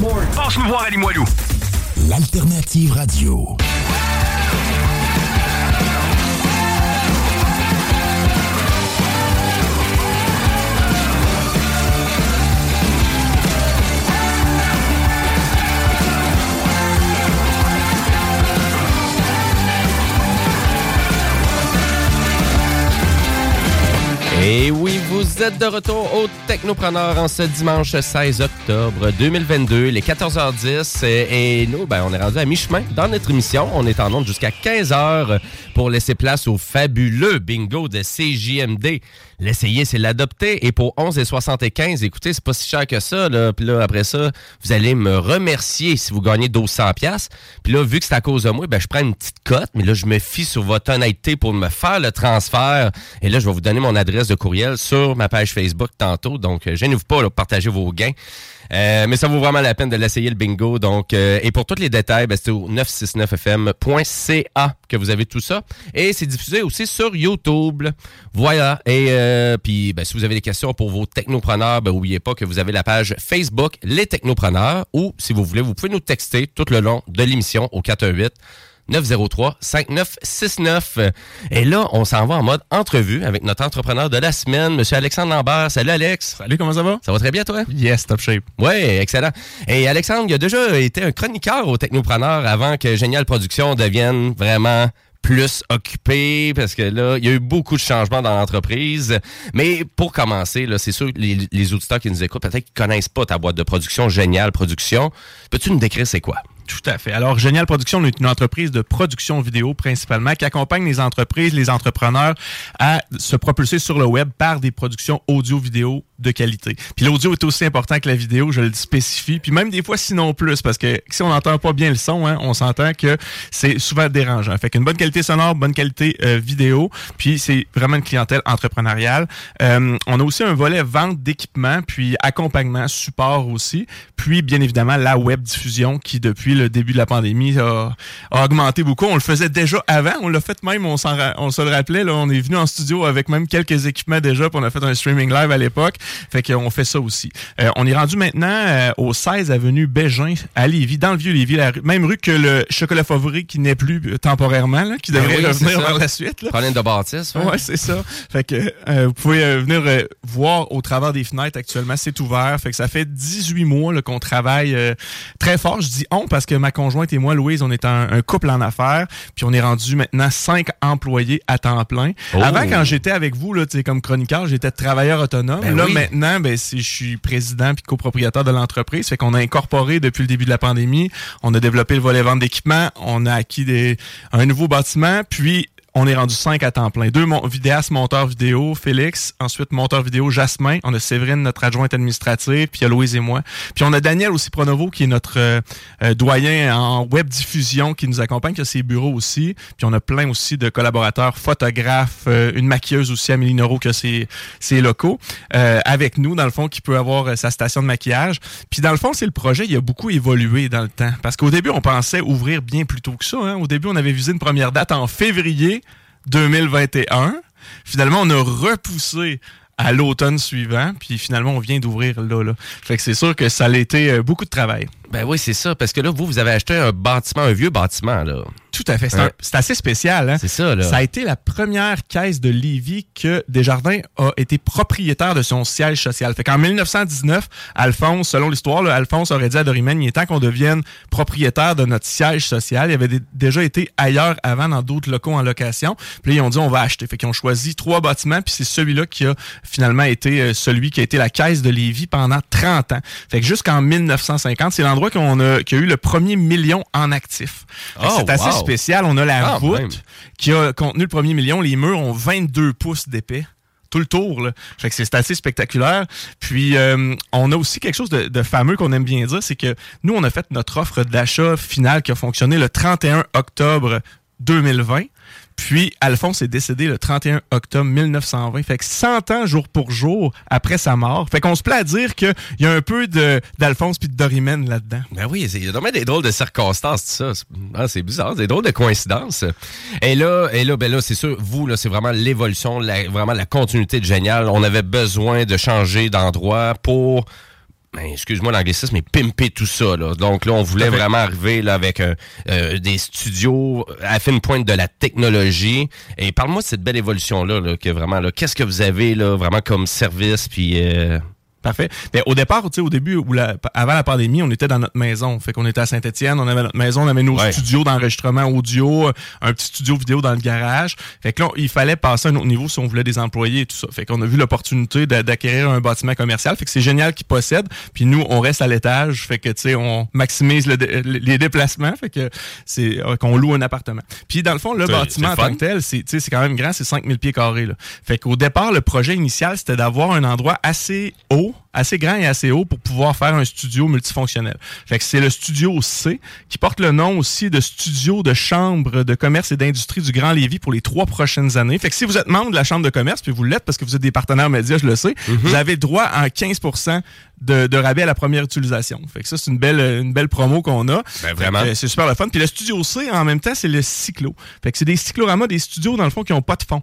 La... Passe me voir à Limoilou. L'alternative radio. Vous êtes de retour au Technopreneur en ce dimanche 16 octobre 2022, les 14h10. Et nous, ben, on est rendu à mi-chemin dans notre émission. On est en onde jusqu'à 15h pour laisser place au fabuleux bingo de CJMD. L'essayer, c'est l'adopter. Et pour 11,75, écoutez, c'est pas si cher que ça. Là. Puis là, après ça, vous allez me remercier si vous gagnez 1200 pièces. Puis là, vu que c'est à cause de moi, ben, je prends une petite cote. Mais là, je me fie sur votre honnêteté pour me faire le transfert. Et là, je vais vous donner mon adresse de courriel sur ma page Facebook tantôt. Donc, euh, gênez-vous pas, là, partagez vos gains. Euh, mais ça vaut vraiment la peine de l'essayer le bingo. Donc, euh, et pour tous les détails, ben, c'est au 969fm.ca que vous avez tout ça. Et c'est diffusé aussi sur YouTube. Voilà. Et euh, puis, ben, si vous avez des questions pour vos technopreneurs, ben, n'oubliez pas que vous avez la page Facebook Les Technopreneurs. Ou, si vous voulez, vous pouvez nous texter tout le long de l'émission au 418 903-5969. Et là, on s'en va en mode entrevue avec notre entrepreneur de la semaine, Monsieur Alexandre Lambert. Salut Alex. Salut, comment ça va? Ça va très bien, toi? Yes, top shape. Oui, excellent. Et Alexandre, il a déjà été un chroniqueur au Technopreneur avant que Génial Production devienne vraiment plus occupé parce que là, il y a eu beaucoup de changements dans l'entreprise. Mais pour commencer, là, c'est sûr que les, les auditeurs qui nous écoutent, peut-être qu'ils connaissent pas ta boîte de production, Génial Production. Peux-tu nous décrire c'est quoi? Tout à fait. Alors, Génial Production, on est une entreprise de production vidéo principalement qui accompagne les entreprises, les entrepreneurs à se propulser sur le web par des productions audio-vidéo de qualité. Puis l'audio est aussi important que la vidéo, je le spécifie. Puis même des fois, sinon plus, parce que si on n'entend pas bien le son, hein, on s'entend que c'est souvent dérangeant. Fait qu'une bonne qualité sonore, bonne qualité euh, vidéo, puis c'est vraiment une clientèle entrepreneuriale. Euh, on a aussi un volet vente d'équipement, puis accompagnement, support aussi, puis bien évidemment la web diffusion qui depuis le début de la pandémie a, augmenté beaucoup. On le faisait déjà avant, on l'a fait même, on, se le rappelait, on est venu en studio avec même quelques équipements déjà, puis on a fait un streaming live à l'époque. Fait qu'on fait ça aussi. Euh, on est rendu maintenant euh, au 16 avenue Bégin à Lévis, dans le vieux Lévis, la même rue que le chocolat favori qui n'est plus euh, temporairement, là, qui Ben devrait oui, revenir par la suite. Là. Problème de bâtisse. hein? Ouais, c'est ça. Fait que euh, vous pouvez euh, venir euh, voir au travers des fenêtres actuellement, c'est ouvert. Fait que ça fait 18 mois là, qu'on travaille euh, très fort. Je dis on parce que ma conjointe et moi, Louise, on est un, un couple en affaires, puis on est rendu maintenant cinq employés à temps plein. Oh. Avant, quand j'étais avec vous, là, comme chroniqueur, j'étais travailleur autonome. Ben là, oui. Maintenant, ben, je suis président puis copropriétaire de l'entreprise. Fait qu'on a incorporé depuis le début de la pandémie. On a développé le volet vente d'équipement. On a acquis un nouveau bâtiment. Puis, on est rendu cinq à temps plein. Deux mon vidéastes, monteurs vidéo, Félix. Ensuite, monteur vidéo, Jasmin. On a Séverine, notre adjointe administrative. Puis Louise et moi. Puis on a Daniel aussi Pronovo, qui est notre euh, euh, doyen en web diffusion, qui nous accompagne, qui a ses bureaux aussi. Puis on a plein aussi de collaborateurs, photographes, euh, une maquilleuse aussi, Amélie Noro, qui a ses, locaux, avec nous, dans le fond, qui peut avoir sa station de maquillage. Puis dans le fond, c'est le projet, il a beaucoup évolué dans le temps. Parce qu'au début, on pensait ouvrir bien plus tôt que ça. hein. Au début, on avait visé une première date en février 2021. Finalement, on a repoussé à l'automne suivant, puis finalement, on vient d'ouvrir là, là. Fait que c'est sûr que ça a été euh, beaucoup de travail. Ben oui, c'est ça. Parce que là, vous, vous avez acheté un bâtiment, un vieux bâtiment, là. Tout à fait. C'est assez spécial. Hein? C'est ça, là. Ça a été la première caisse de Lévis que Desjardins a été propriétaire de son siège social. Fait qu'en 1919, Alphonse, selon l'histoire, Alphonse aurait dit à Dorimène, il est temps qu'on devienne propriétaire de notre siège social. Il avait dé- déjà été ailleurs avant dans d'autres locaux en location. Puis là, ils ont dit, on va acheter. Fait qu'ils ont choisi trois bâtiments, puis c'est celui-là qui a finalement été euh, celui qui a été la caisse de Lévis pendant 30 ans. Fait que jusqu'en 1950, c'est l'endroit qu'on a, qui a eu le premier million en actifs. Oh, c'est assez wow. spécial. On a la voûte même. qui a contenu le premier million. Les murs ont 22 pouces d'épais. Tout le tour, là. Fait que c'est assez spectaculaire. Puis, euh, on a aussi quelque chose de, de fameux qu'on aime bien dire, c'est que nous, on a fait notre offre d'achat finale qui a fonctionné le 31 octobre 2020. Puis, Alphonse est décédé le 31 octobre 1920. Fait que 100 ans jour pour jour après sa mort. Fait qu'on se plaît à dire qu'il y a un peu d'Alphonse puis de Dorimène là-dedans. Ben oui, il y a vraiment des drôles de circonstances, tout ça. Ah, c'est bizarre, des drôles de coïncidences. Et là, et là, ben là, c'est sûr, vous, là, c'est vraiment l'évolution, vraiment la continuité de génial. On avait besoin de changer d'endroit pour. Ben, excuse-moi l'anglicisme, mais pimper tout ça. Là. Donc là, on voulait vraiment arriver là, avec euh, euh, des studios à fine pointe de la technologie. Et parle-moi de cette belle évolution-là, là, que vraiment, là, qu'est-ce que vous avez là, vraiment comme service, puis... euh, Parfait. Mais au départ, tu sais, au début, où la- avant la pandémie, on était dans notre maison. Fait qu'on était à Saint-Étienne, on avait notre maison, on avait nos Ouais. studios d'enregistrement audio, un petit studio vidéo dans le garage. Fait que là, il fallait passer à un autre niveau si on voulait des employés et tout ça. Fait qu'on a vu l'opportunité d'a- d'acquérir un bâtiment commercial. Fait que c'est génial qu'ils possèdent. Puis nous, on reste à l'étage. Fait que, tu sais, on maximise le les déplacements. Fait que c'est euh, qu'on loue un appartement. Puis dans le fond, le bâtiment en tant que tel, c'est tu sais, c'est quand même grand, c'est 5000 pieds carrés. Là. Fait qu'au départ, le projet initial, c'était d'avoir un endroit assez haut, assez grand et assez haut pour pouvoir faire un studio multifonctionnel. Fait que c'est le studio C qui porte le nom aussi de studio de chambre de commerce et d'industrie du Grand Lévis pour les trois prochaines années. Fait que si vous êtes membre de la chambre de commerce, puis vous l'êtes parce que vous êtes des partenaires médias, je le sais, vous avez droit à 15 de, de rabais à la première utilisation. Fait que ça, c'est une belle, une belle promo qu'on a. Ben, vraiment. C'est super le fun. Puis le studio C, en même temps, c'est le cyclo. Fait que c'est des cycloramas, des studios, dans le fond, qui n'ont pas de fond.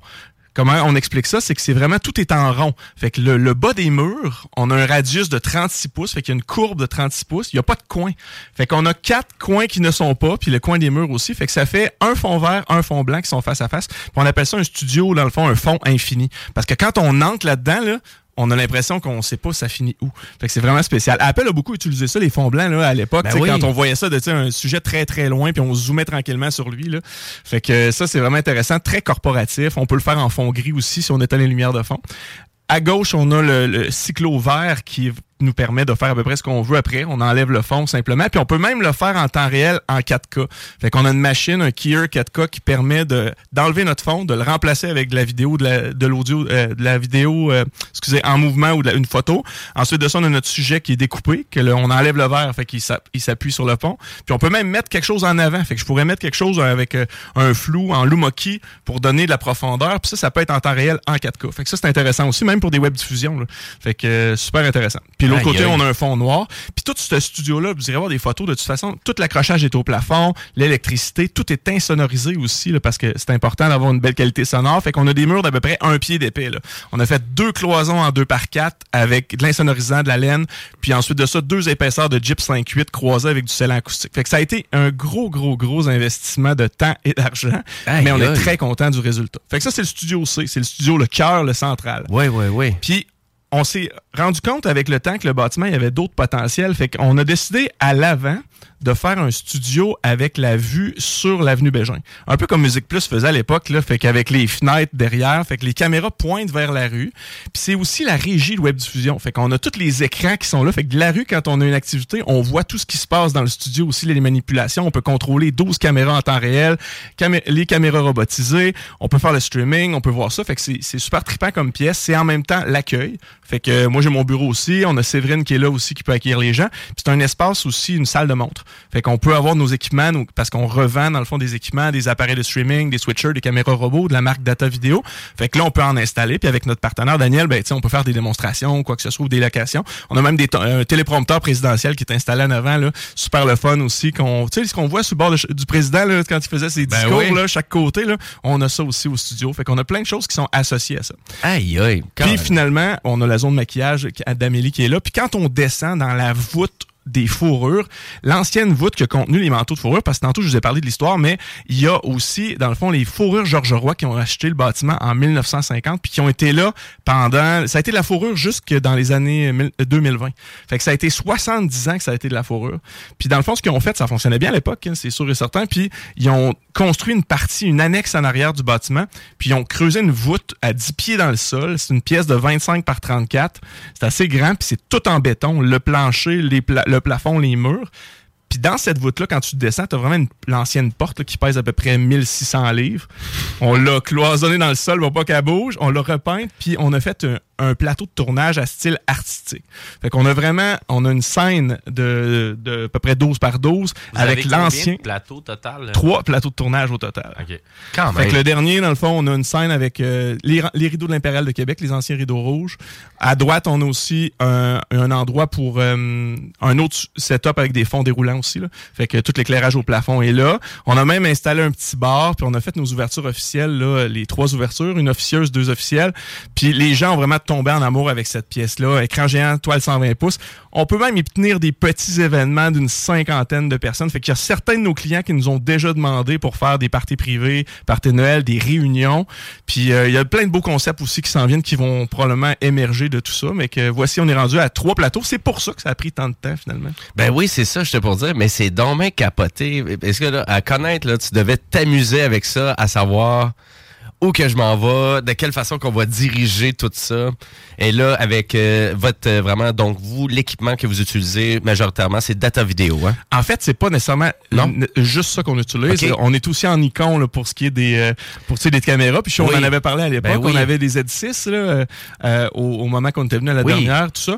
Comment on explique ça? C'est que c'est vraiment tout est en rond. Fait que le, le bas des murs, on a un radius de 36 pouces. Fait qu'il y a une courbe de 36 pouces. Il n'y a pas de coin. Fait qu'on a quatre coins qui ne sont pas, puis le coin des murs aussi. Fait que ça fait un fond vert, un fond blanc qui sont face à face. Puis on appelle ça un studio, dans le fond, un fond infini. Parce que quand on entre là-dedans, là, on a l'impression qu'on sait pas ça finit où. Fait que c'est vraiment spécial. Apple a beaucoup utilisé ça, les fonds blancs, là, à l'époque, Ben oui. quand on voyait ça de un sujet très très loin, puis on zoomait tranquillement sur lui. Là. Fait que ça, c'est vraiment intéressant, très corporatif. On peut le faire en fond gris aussi si on éteint les lumières de fond. À gauche, on a le, le cyclo vert qui nous permet de faire à peu près ce qu'on veut après. On enlève le fond simplement. Puis on peut même le faire en temps réel en 4K. Fait qu'on a une machine, un Keyer 4K qui permet de d'enlever notre fond, de le remplacer avec de la vidéo, de la- de euh, de la vidéo, euh, excusez, en mouvement ou de la- une photo. Ensuite de ça, on a notre sujet qui est découpé, que le- on enlève le vert, fait qu'il s'app- il s'appuie sur le fond. Puis on peut même mettre quelque chose en avant. Fait que je pourrais mettre quelque chose avec euh, un flou en Lumaki pour donner de la profondeur. Puis ça, ça peut être en temps réel en 4K. Fait que ça, c'est intéressant aussi, même pour des web diffusions. là. Fait que euh, super intéressant. L'autre Aïe, côté, on a un fond noir. Puis tout ce studio-là, vous irez voir des photos. De toute façon, tout l'accrochage est au plafond, l'électricité, tout est insonorisé aussi, là, parce que c'est important d'avoir une belle qualité sonore. Fait qu'on a des murs d'à peu près un pied d'épais. là. On a fait deux cloisons en deux par quatre avec de l'insonorisant, de la laine, puis ensuite de ça, deux épaisseurs de gyps 5.8 croisés avec du scellant acoustique. Fait que ça a été un gros, gros, gros investissement de temps et d'argent, mais on est très content du résultat. Fait que ça, c'est le studio C, c'est le studio, le cœur, le central. Oui, oui, oui. Puis on s'est rendu compte avec le temps que le bâtiment, avait d'autres potentiels. Fait qu'on a décidé à l'avant de faire un studio avec la vue sur l'avenue Bégin. Un peu comme Musique Plus faisait à l'époque, là, fait qu'avec les fenêtres derrière, fait que les caméras pointent vers la rue. Puis c'est aussi la régie de web diffusion. Fait qu'on a tous les écrans qui sont là. Fait que de la rue, quand on a une activité, on voit tout ce qui se passe dans le studio aussi, les manipulations. On peut contrôler 12 caméras en temps réel, les caméras robotisées. On peut faire le streaming, on peut voir ça. Fait que c'est c'est super trippant comme pièce. C'est en même temps l'accueil. Fait que euh, moi, j'ai mon bureau aussi. On a Séverine qui est là aussi qui peut accueillir les gens. Puis c'est un espace aussi, une salle de montre. Fait qu'on peut avoir nos équipements, nos- parce qu'on revend dans le fond des équipements, des appareils de streaming, des switchers, des caméras robots, de la marque Data Video. Fait que là, on peut en installer. Puis avec notre partenaire Daniel, ben, on peut faire des démonstrations, quoi que ce soit, ou des locations. On a même des un téléprompteur présidentiel qui est installé en avant, là. Super le fun aussi. Qu'on, tu sais, ce qu'on voit sur le bord de du président, là, quand il faisait ses Ben discours, oui. là, chaque côté, là, on a ça aussi au studio. Fait qu'on a plein de choses qui sont associées à ça. Aïe, aïe. Puis finalement, on a la zone de maquillage qui- d'Amélie qui est là. Puis quand on descend dans la voûte des fourrures, l'ancienne voûte qui a contenu les manteaux de fourrure, parce que tantôt je vous ai parlé de l'histoire, mais il y a aussi, dans le fond, les fourrures Georges Roy qui ont acheté le bâtiment en 1950, puis qui ont été là pendant... Ça a été de la fourrure jusque dans les années mille- 2020. Fait que ça a été 70 ans que ça a été de la fourrure. Puis dans le fond, ce qu'ils ont fait, ça fonctionnait bien à l'époque, hein, c'est sûr et certain. Puis ils ont construit une partie, une annexe en arrière du bâtiment, puis ils ont creusé une voûte à 10 pieds dans le sol. C'est une pièce de 25 par 34. C'est assez grand, puis c'est tout en béton. Le plancher, les le plafond, les murs. Puis dans cette voûte-là, quand tu descends, t'as vraiment l'ancienne porte qui pèse à peu près 1600 livres. On l'a cloisonné dans le sol pour pas qu'elle bouge. On l'a repeinte, puis on a fait un, un plateau de tournage à style artistique. Fait qu'on a vraiment, on a une scène de, de à peu près 12 par 12 Vous avez avec l'ancien. de plateaux total? Trois plateaux de tournage au total. OK. Quand Fait même. que le dernier, dans le fond, on a une scène avec euh, les, les rideaux de l'Impérial de Québec, les anciens rideaux rouges. À droite, on a aussi un, un endroit pour euh, un autre setup avec des fonds déroulants aussi. Là. Fait que tout l'éclairage au plafond est là. On a même installé un petit bar, puis on a fait nos ouvertures officielles, là, les trois ouvertures, une officieuse, deux officielles. Puis les gens ont vraiment tombé en amour avec cette pièce-là. Écran géant, toile 120 pouces. On peut même y tenir des petits événements d'une cinquantaine de personnes. Fait qu'il y a certains de nos clients qui nous ont déjà demandé pour faire des parties privées, parties Noël, des réunions. Puis euh, il y a plein de beaux concepts aussi qui s'en viennent qui vont probablement émerger de tout ça. Mais que voici, on est rendu à trois plateaux. C'est pour ça que ça a pris tant de temps finalement. Ben oui, c'est ça, j'étais pour dire, mais c'est dommage capoté. Est-ce que là, à connaître, là, tu devais t'amuser avec ça, à savoir où que je m'en vais, de quelle façon qu'on va diriger tout ça. Et là, avec euh, votre, euh, vraiment, donc vous, l'équipement que vous utilisez majoritairement, c'est data vidéo, hein? En fait, c'est pas nécessairement n- juste ça qu'on utilise. On est aussi en Nikon là, pour ce qui est des euh, pour tu sais, des caméras. Puis on en avait parlé à l'époque. Ben oui. On avait des Z6 là, euh, au, au moment qu'on était venu à la Oui. dernière, tout ça.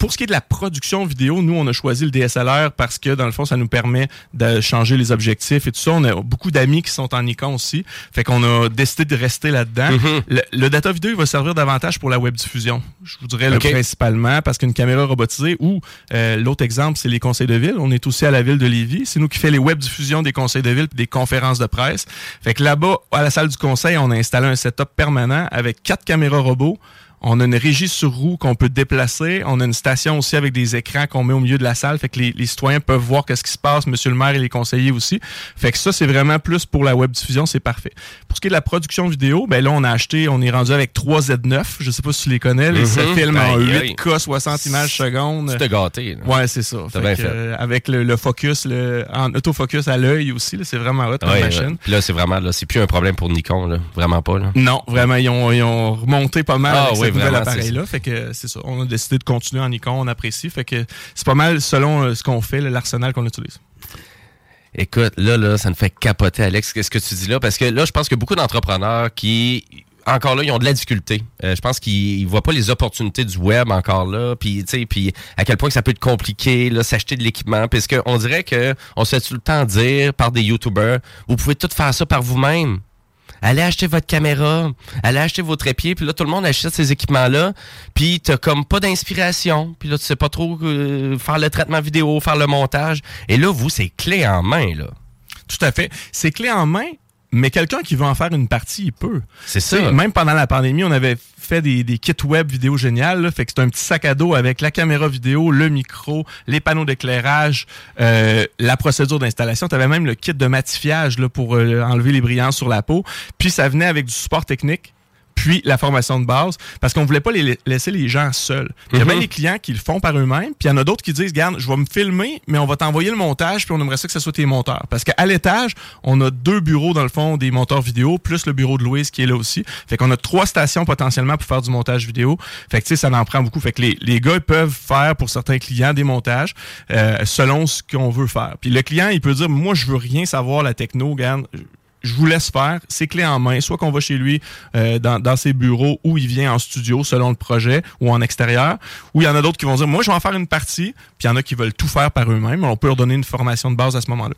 Pour ce qui est de la production vidéo, nous, on a choisi le DSLR parce que, dans le fond, ça nous permet de changer les objectifs et tout ça. On a beaucoup d'amis qui sont en Nikon aussi. Fait qu'on a décidé de rester là-dedans. Mhm. le, le data vidéo, il va servir davantage pour la web diffusion. Je vous dirais le principalement parce qu'une caméra robotisée ou euh, l'autre exemple, c'est les conseils de ville. On est aussi à la ville de Lévis. C'est nous qui fait les web diffusions des conseils de ville puis des conférences de presse. Fait que là-bas, à la salle du conseil, on a installé un setup permanent avec quatre caméras robots. On a une régie sur roue qu'on peut déplacer. On a une station aussi avec des écrans qu'on met au milieu de la salle. Fait que les, les citoyens peuvent voir qu'est-ce qui se passe, monsieur le maire et les conseillers aussi. Fait que ça, c'est vraiment plus pour la web diffusion, c'est parfait. Pour ce qui est de la production vidéo, ben là, on a acheté, on est rendu avec trois Z9. Je sais pas si tu les connais. là. Ça Mhm. filme en Aïe, aïe. 8K, 60 images secondes. Tu t'es gâté. là. Ouais, c'est ça. T'as Fait bien que, fait. euh, avec le, le focus, le, en autofocus à l'œil aussi, là, c'est vraiment hot Ouais, machine. Puis là, c'est vraiment, là, c'est plus un problème pour Nikon, là. Vraiment pas, là. Non, vraiment, ils ont, ils ont remonté pas mal Ah oui, ce nouvel vraiment, appareil-là. Fait que c'est ça. On a décidé de continuer en Nikon, on apprécie. Fait que c'est pas mal selon euh, ce qu'on fait, l'arsenal qu'on utilise. Écoute, là, là, ça me fait capoter, Alex, qu'est-ce que tu dis là? Parce que là, je pense que beaucoup d'entrepreneurs qui, encore là, ils ont de la difficulté. Euh, je pense qu'ils ils voient pas les opportunités du web encore là, puis tu sais, puis à quel point que ça peut être compliqué, là, s'acheter de l'équipement, parce que on dirait que on se fait tout le temps dire par des YouTubers, vous pouvez tout faire ça par vous-même. Allez acheter votre caméra, allez acheter vos trépieds, puis là, tout le monde achète ces équipements-là, puis t'as comme pas d'inspiration, puis là, tu sais pas trop euh, faire le traitement vidéo, faire le montage. Et là, vous, c'est clé en main, là. Tout à fait. C'est clé en main, mais quelqu'un qui veut en faire une partie, il peut. C'est ça. Même pendant la pandémie, on avait fait des, des kits web vidéo génial. Là, fait que c'est un petit sac à dos avec la caméra vidéo, le micro, les panneaux d'éclairage, euh, la procédure d'installation. Tu avais même le kit de matifiage là, pour euh, enlever les brillances sur la peau. Puis ça venait avec du support technique puis la formation de base, parce qu'on voulait pas les laisser les gens seuls. Il y a bien des clients qui le font par eux-mêmes, puis il y en a d'autres qui disent, regarde, je vais me filmer, mais on va t'envoyer le montage, puis on aimerait ça que ce soit tes monteurs. Parce qu'à l'étage, on a deux bureaux, dans le fond, des monteurs vidéo, plus le bureau de Louise qui est là aussi. Fait qu'on a trois stations potentiellement pour faire du montage vidéo. Fait que, tu sais, ça en prend beaucoup. Fait que les, les gars, ils peuvent faire pour certains clients des montages euh, selon ce qu'on veut faire. Puis le client, il peut dire, moi, je veux rien savoir la techno, regarde, je vous laisse faire, c'est clé en main, soit qu'on va chez lui euh, dans, ses bureaux ou il vient en studio selon le projet ou en extérieur, ou il y en a d'autres qui vont dire moi je vais en faire une partie, puis il y en a qui veulent tout faire par eux-mêmes, on peut leur donner une formation de base à ce moment-là.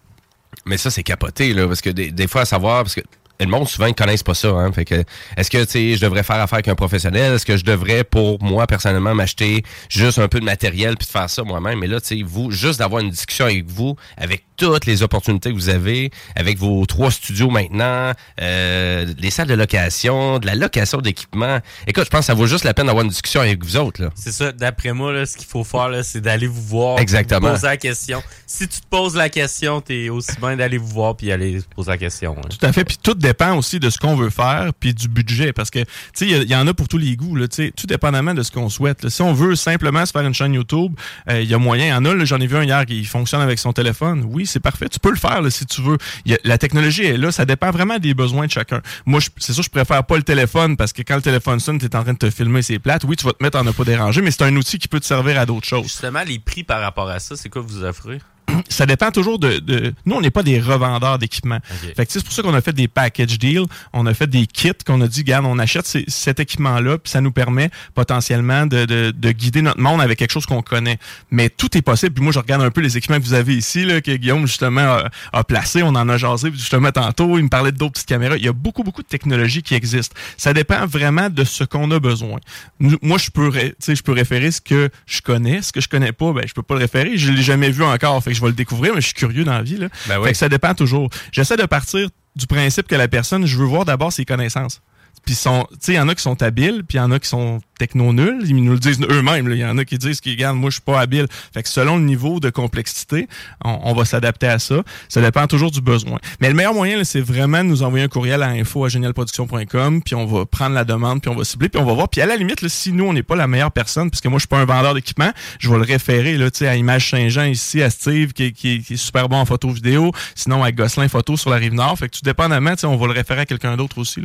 Mais ça, c'est capoté, là, parce que des, fois, à savoir, parce que le monde, souvent, ils connaissent pas ça. Hein, fait que, est-ce que, je devrais faire affaire avec un professionnel? Est-ce que je devrais, pour moi, personnellement, m'acheter juste un peu de matériel puis de faire ça moi-même? Mais là, tu vous, juste d'avoir une discussion avec vous, avec toutes les opportunités que vous avez, avec vos trois studios maintenant, euh, les salles de location, de la location d'équipement. Écoute, je pense que ça vaut juste la peine d'avoir une discussion avec vous autres, là. C'est ça, d'après moi, là, ce qu'il faut faire, c'est d'aller vous voir. Exactement. vous Poser la question. Si tu te poses la question, t'es aussi bien d'aller vous voir puis aller se poser la question. hein. Tout à fait. Puis tout dépend aussi de ce qu'on veut faire puis du budget. Parce que, tu sais, il y en a pour tous les goûts. Là, tu sais, tout dépendamment de ce qu'on souhaite. là. Si on veut simplement se faire une chaîne YouTube, euh, il y a moyen. Il y en a, j'en ai vu un hier qui fonctionne avec son téléphone. Oui, c'est parfait. Tu peux le faire si tu veux. La technologie est là. Ça dépend vraiment des besoins de chacun. Moi, c'est sûr, je préfère pas le téléphone parce que quand le téléphone sonne, tu es en train de te filmer, c'est plate. Oui, tu vas te mettre en ne pas déranger, mais c'est un outil qui peut te servir à d'autres choses. Justement, les prix par rapport à ça, c'est quoi vous offrez? ça dépend toujours de, de- nous on n'est pas des revendeurs d'équipements. Ok. fait que c'est pour ça qu'on a fait des package deals. On a fait des kits qu'on a dit regarde on achète ces- cet équipement là puis ça nous permet potentiellement de, de- de guider notre monde avec quelque chose qu'on connaît. Mais tout est possible. Puis moi je regarde un peu les équipements que vous avez ici là, que Guillaume justement a, a placé. On en a jasé justement tantôt. Il me parlait d'autres petites caméras. Il y a beaucoup beaucoup de technologies qui existent. Ça dépend vraiment de ce qu'on a besoin. Nous- moi je peux je référer ce que je connais. Ce que je connais pas ben je peux pas le référer. Je l'ai jamais vu encore. Fait que je vais le découvrir mais je suis curieux dans la vie là. Ben oui. fait que ça dépend toujours. J'essaie de partir du principe que la personne je veux voir d'abord ses connaissances puis sont tu sais il y en a qui sont habiles puis il y en a qui sont techno nuls. Ils nous le disent eux-mêmes il y en a qui disent qu'ils regarde moi je suis pas habile. Fait que selon le niveau de complexité on, on va s'adapter à ça. Ça dépend toujours du besoin. Mais le meilleur moyen c'est vraiment de nous envoyer un courriel à info à génialproduction.com puis on va prendre la demande puis on va cibler puis on va voir. Puis à la limite là, si nous on n'est pas la meilleure personne parce que moi je suis pas un vendeur d'équipement je vais le référer là à Image Saint-Jean ici à Steve qui, est- qui, qui est super bon en photo vidéo. Sinon à Gosselin photo sur la rive nord. Fait que tout dépendamment on va le référer à quelqu'un d'autre aussi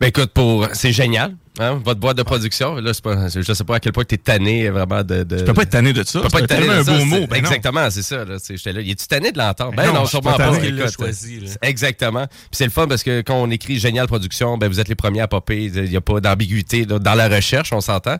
Ben écoute, pour c'est génial. Hein, votre boîte de production. Là, c'est pas, je sais pas à quel point tu es tanné vraiment de. de... Tu peux pas être tanné de ça. Tu peux pas être tanné de un ça, beau mot. Ben exactement, c'est ça. Là, j'étais là. Es-tu tanné de l'entendre? Ben Ben, non, je sûrement pas. Il choisi, là. Exactement. Puis c'est le fun parce que quand on écrit Génial Production, ben vous êtes les premiers à popper. Il n'y a pas d'ambiguïté dans la recherche, on s'entend.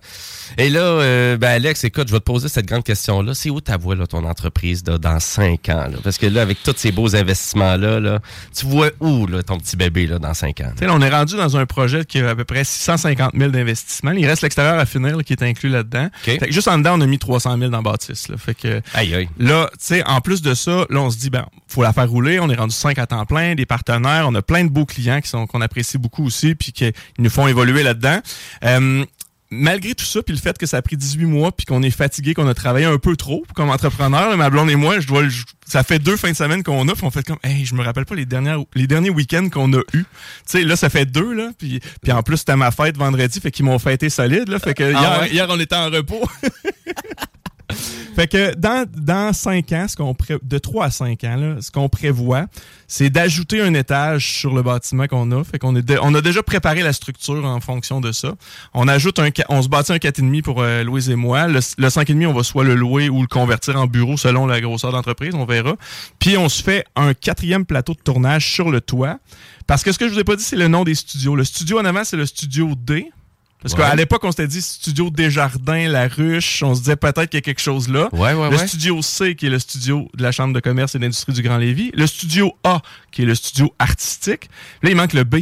Et là, euh, ben Alex, écoute, je vais te poser cette grande question-là. C'est où ta voix, là, ton entreprise, là, dans cinq ans? là? Parce que là, avec tous ces beaux investissements-là, là, tu vois où là, ton petit bébé là, dans cinq ans? Là, on est rendu dans un projet qui a à peu près 650 000 d'investissement. Il reste l'extérieur à finir là, qui est inclus là-dedans. Fait que juste en dedans, on a mis 300 000 dans bâtisse. Là. Fait que Aïe, aïe. là, tu sais, en plus de ça, là, on se dit, ben, faut la faire rouler. On est rendu 5 à temps plein, des partenaires. On a plein de beaux clients qui sont qu'on apprécie beaucoup aussi, puis qui nous font évoluer là-dedans. Euh, Malgré tout ça, puis le fait que ça a pris 18 mois, puis qu'on est fatigué, qu'on a travaillé un peu trop comme entrepreneur, là, ma blonde et moi, je dois, le- ça fait deux fins de semaine qu'on a, puis on fait comme, hey, je me rappelle pas les dernières, les derniers week-ends qu'on a eu. Tu sais, là, ça fait deux là, puis, puis en plus c'était ma fête vendredi, fait qu'ils m'ont fêté solide là, fait que Ah hier, ouais? hier on était en repos. Fait que dans, dans 5 ans, ce qu'on pré- de 3 à 5 ans, là, ce qu'on prévoit, c'est d'ajouter un étage sur le bâtiment qu'on a. Fait qu'on est on a déjà préparé la structure en fonction de ça. On ajoute un, on se bâtit un 4,5 pour euh, Louise et moi. Le, le 5,5, on va soit le louer ou le convertir en bureau selon la grosseur d'entreprise, on verra. Puis on se fait un quatrième plateau de tournage sur le toit. Parce que ce que je vous ai pas dit, c'est le nom des studios. Le studio en avant, c'est le studio D. Parce Ouais. qu'à l'époque, on s'était dit Studio Desjardins, La Ruche. On se disait peut-être qu'il y a quelque chose là. Ouais, ouais, le studio C, qui est le studio de la Chambre de commerce et d'industrie du Grand Lévis. Le studio A, qui est le studio artistique. Là, il manque le B.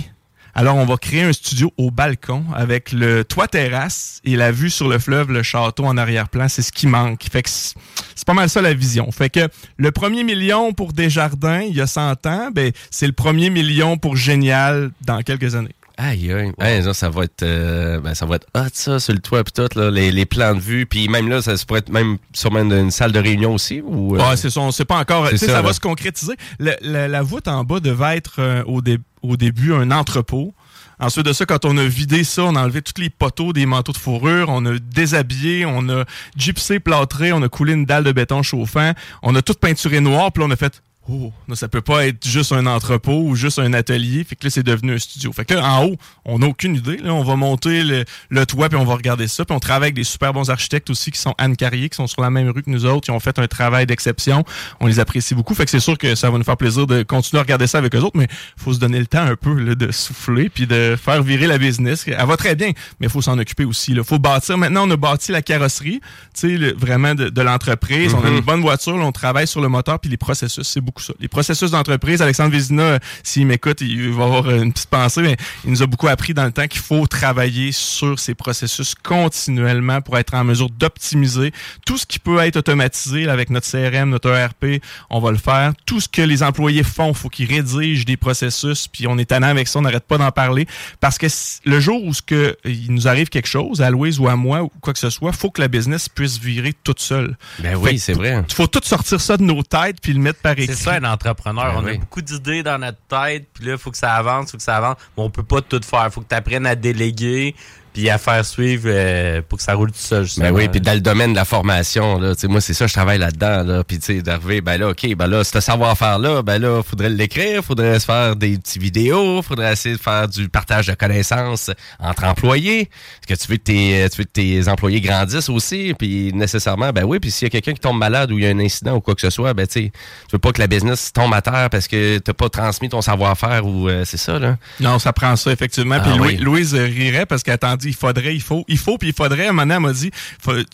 Alors, on va créer un studio au balcon avec le toit terrasse et la vue sur le fleuve, le château en arrière-plan. C'est ce qui manque. Fait que c'est c'est pas mal ça la vision. Fait que le premier million pour Desjardins, il y a 100 ans, ben, c'est le premier million pour Génial dans quelques années. Aïe, aïe. Hey, ça, ça va être, euh, ben, ça va être hot, ça, sur le toit, puis tout, là, les, les plans de vue. Puis même là, ça se pourrait être même sûrement une salle de réunion aussi. Ou, euh, Ah, c'est ça, on sait pas encore. c'est Tu sais, ça, ça, va se concrétiser. Le- la, la voûte en bas devait être euh, au, dé- au début un entrepôt. Ensuite de ça, quand on a vidé ça, on a enlevé tous les poteaux des manteaux de fourrure, on a déshabillé, on a gypsé, plâtré, on a coulé une dalle de béton chauffant, on a tout peinturé noir, puis là, on a fait Oh, ça peut pas être juste un entrepôt ou juste un atelier. Fait que là, c'est devenu un studio. Fait que là, en haut, on n'a aucune idée. Là, on va monter le, le toit puis on va regarder ça. Puis on travaille avec des super bons architectes aussi qui sont Anne Carrier, qui sont sur la même rue que nous autres. Ils ont fait un travail d'exception. On les apprécie beaucoup. Fait que c'est sûr que ça va nous faire plaisir de continuer à regarder ça avec eux autres. Mais faut se donner le temps un peu là, de souffler puis de faire virer la business. Elle va très bien, mais il faut s'en occuper aussi. Il faut bâtir. Maintenant, on a bâti la carrosserie, tu sais, vraiment de, de l'entreprise. On a Mhm. une bonne voiture, là, on travaille sur le moteur puis les processus, c'est beaucoup ça. Les processus d'entreprise, Alexandre Vézina, euh, s'il m'écoute, il va avoir une petite pensée, mais il nous a beaucoup appris dans le temps qu'il faut travailler sur ces processus continuellement pour être en mesure d'optimiser tout ce qui peut être automatisé avec notre CRM, notre ERP, on va le faire. Tout ce que les employés font, faut qu'ils rédigent des processus, puis on est tannant avec ça, on n'arrête pas d'en parler parce que le jour où ce que il nous arrive quelque chose à Louise ou à moi ou quoi que ce soit, faut que la business puisse virer toute seule. Ben oui, c'est vrai. Il faut tout sortir ça de nos têtes puis le mettre par écrit. Ça, un entrepreneur. Ben on oui. a beaucoup d'idées dans notre tête, puis là, il faut que ça avance, faut que ça avance. Mais on peut pas tout faire. faut que tu apprennes à déléguer, puis à faire suivre euh, pour que ça roule tout seul. Ben justement. oui, puis dans le domaine de la formation, là, tu sais, moi, c'est ça, je travaille là-dedans, là, puis tu sais, d'arriver, ben là, OK, ben là, ce savoir-faire-là, ben là, faudrait l'écrire, faudrait se faire des petites vidéos, faudrait essayer de faire du partage de connaissances entre employés, parce que tu veux que tes, tu veux que tes employés grandissent aussi, puis nécessairement, ben oui, puis s'il y a quelqu'un qui tombe malade ou il y a un incident ou quoi que ce soit, ben tu sais, tu veux pas que la business tombe à terre parce que t'as pas transmis ton savoir-faire ou euh, c'est ça, là. Non, ça prend ça, effectivement. Puis Ah Louis- oui. Louise rirait parce qu'elle t'a dit il faudrait, il faut, il faut, puis il faudrait. Maintenant, elle m'a dit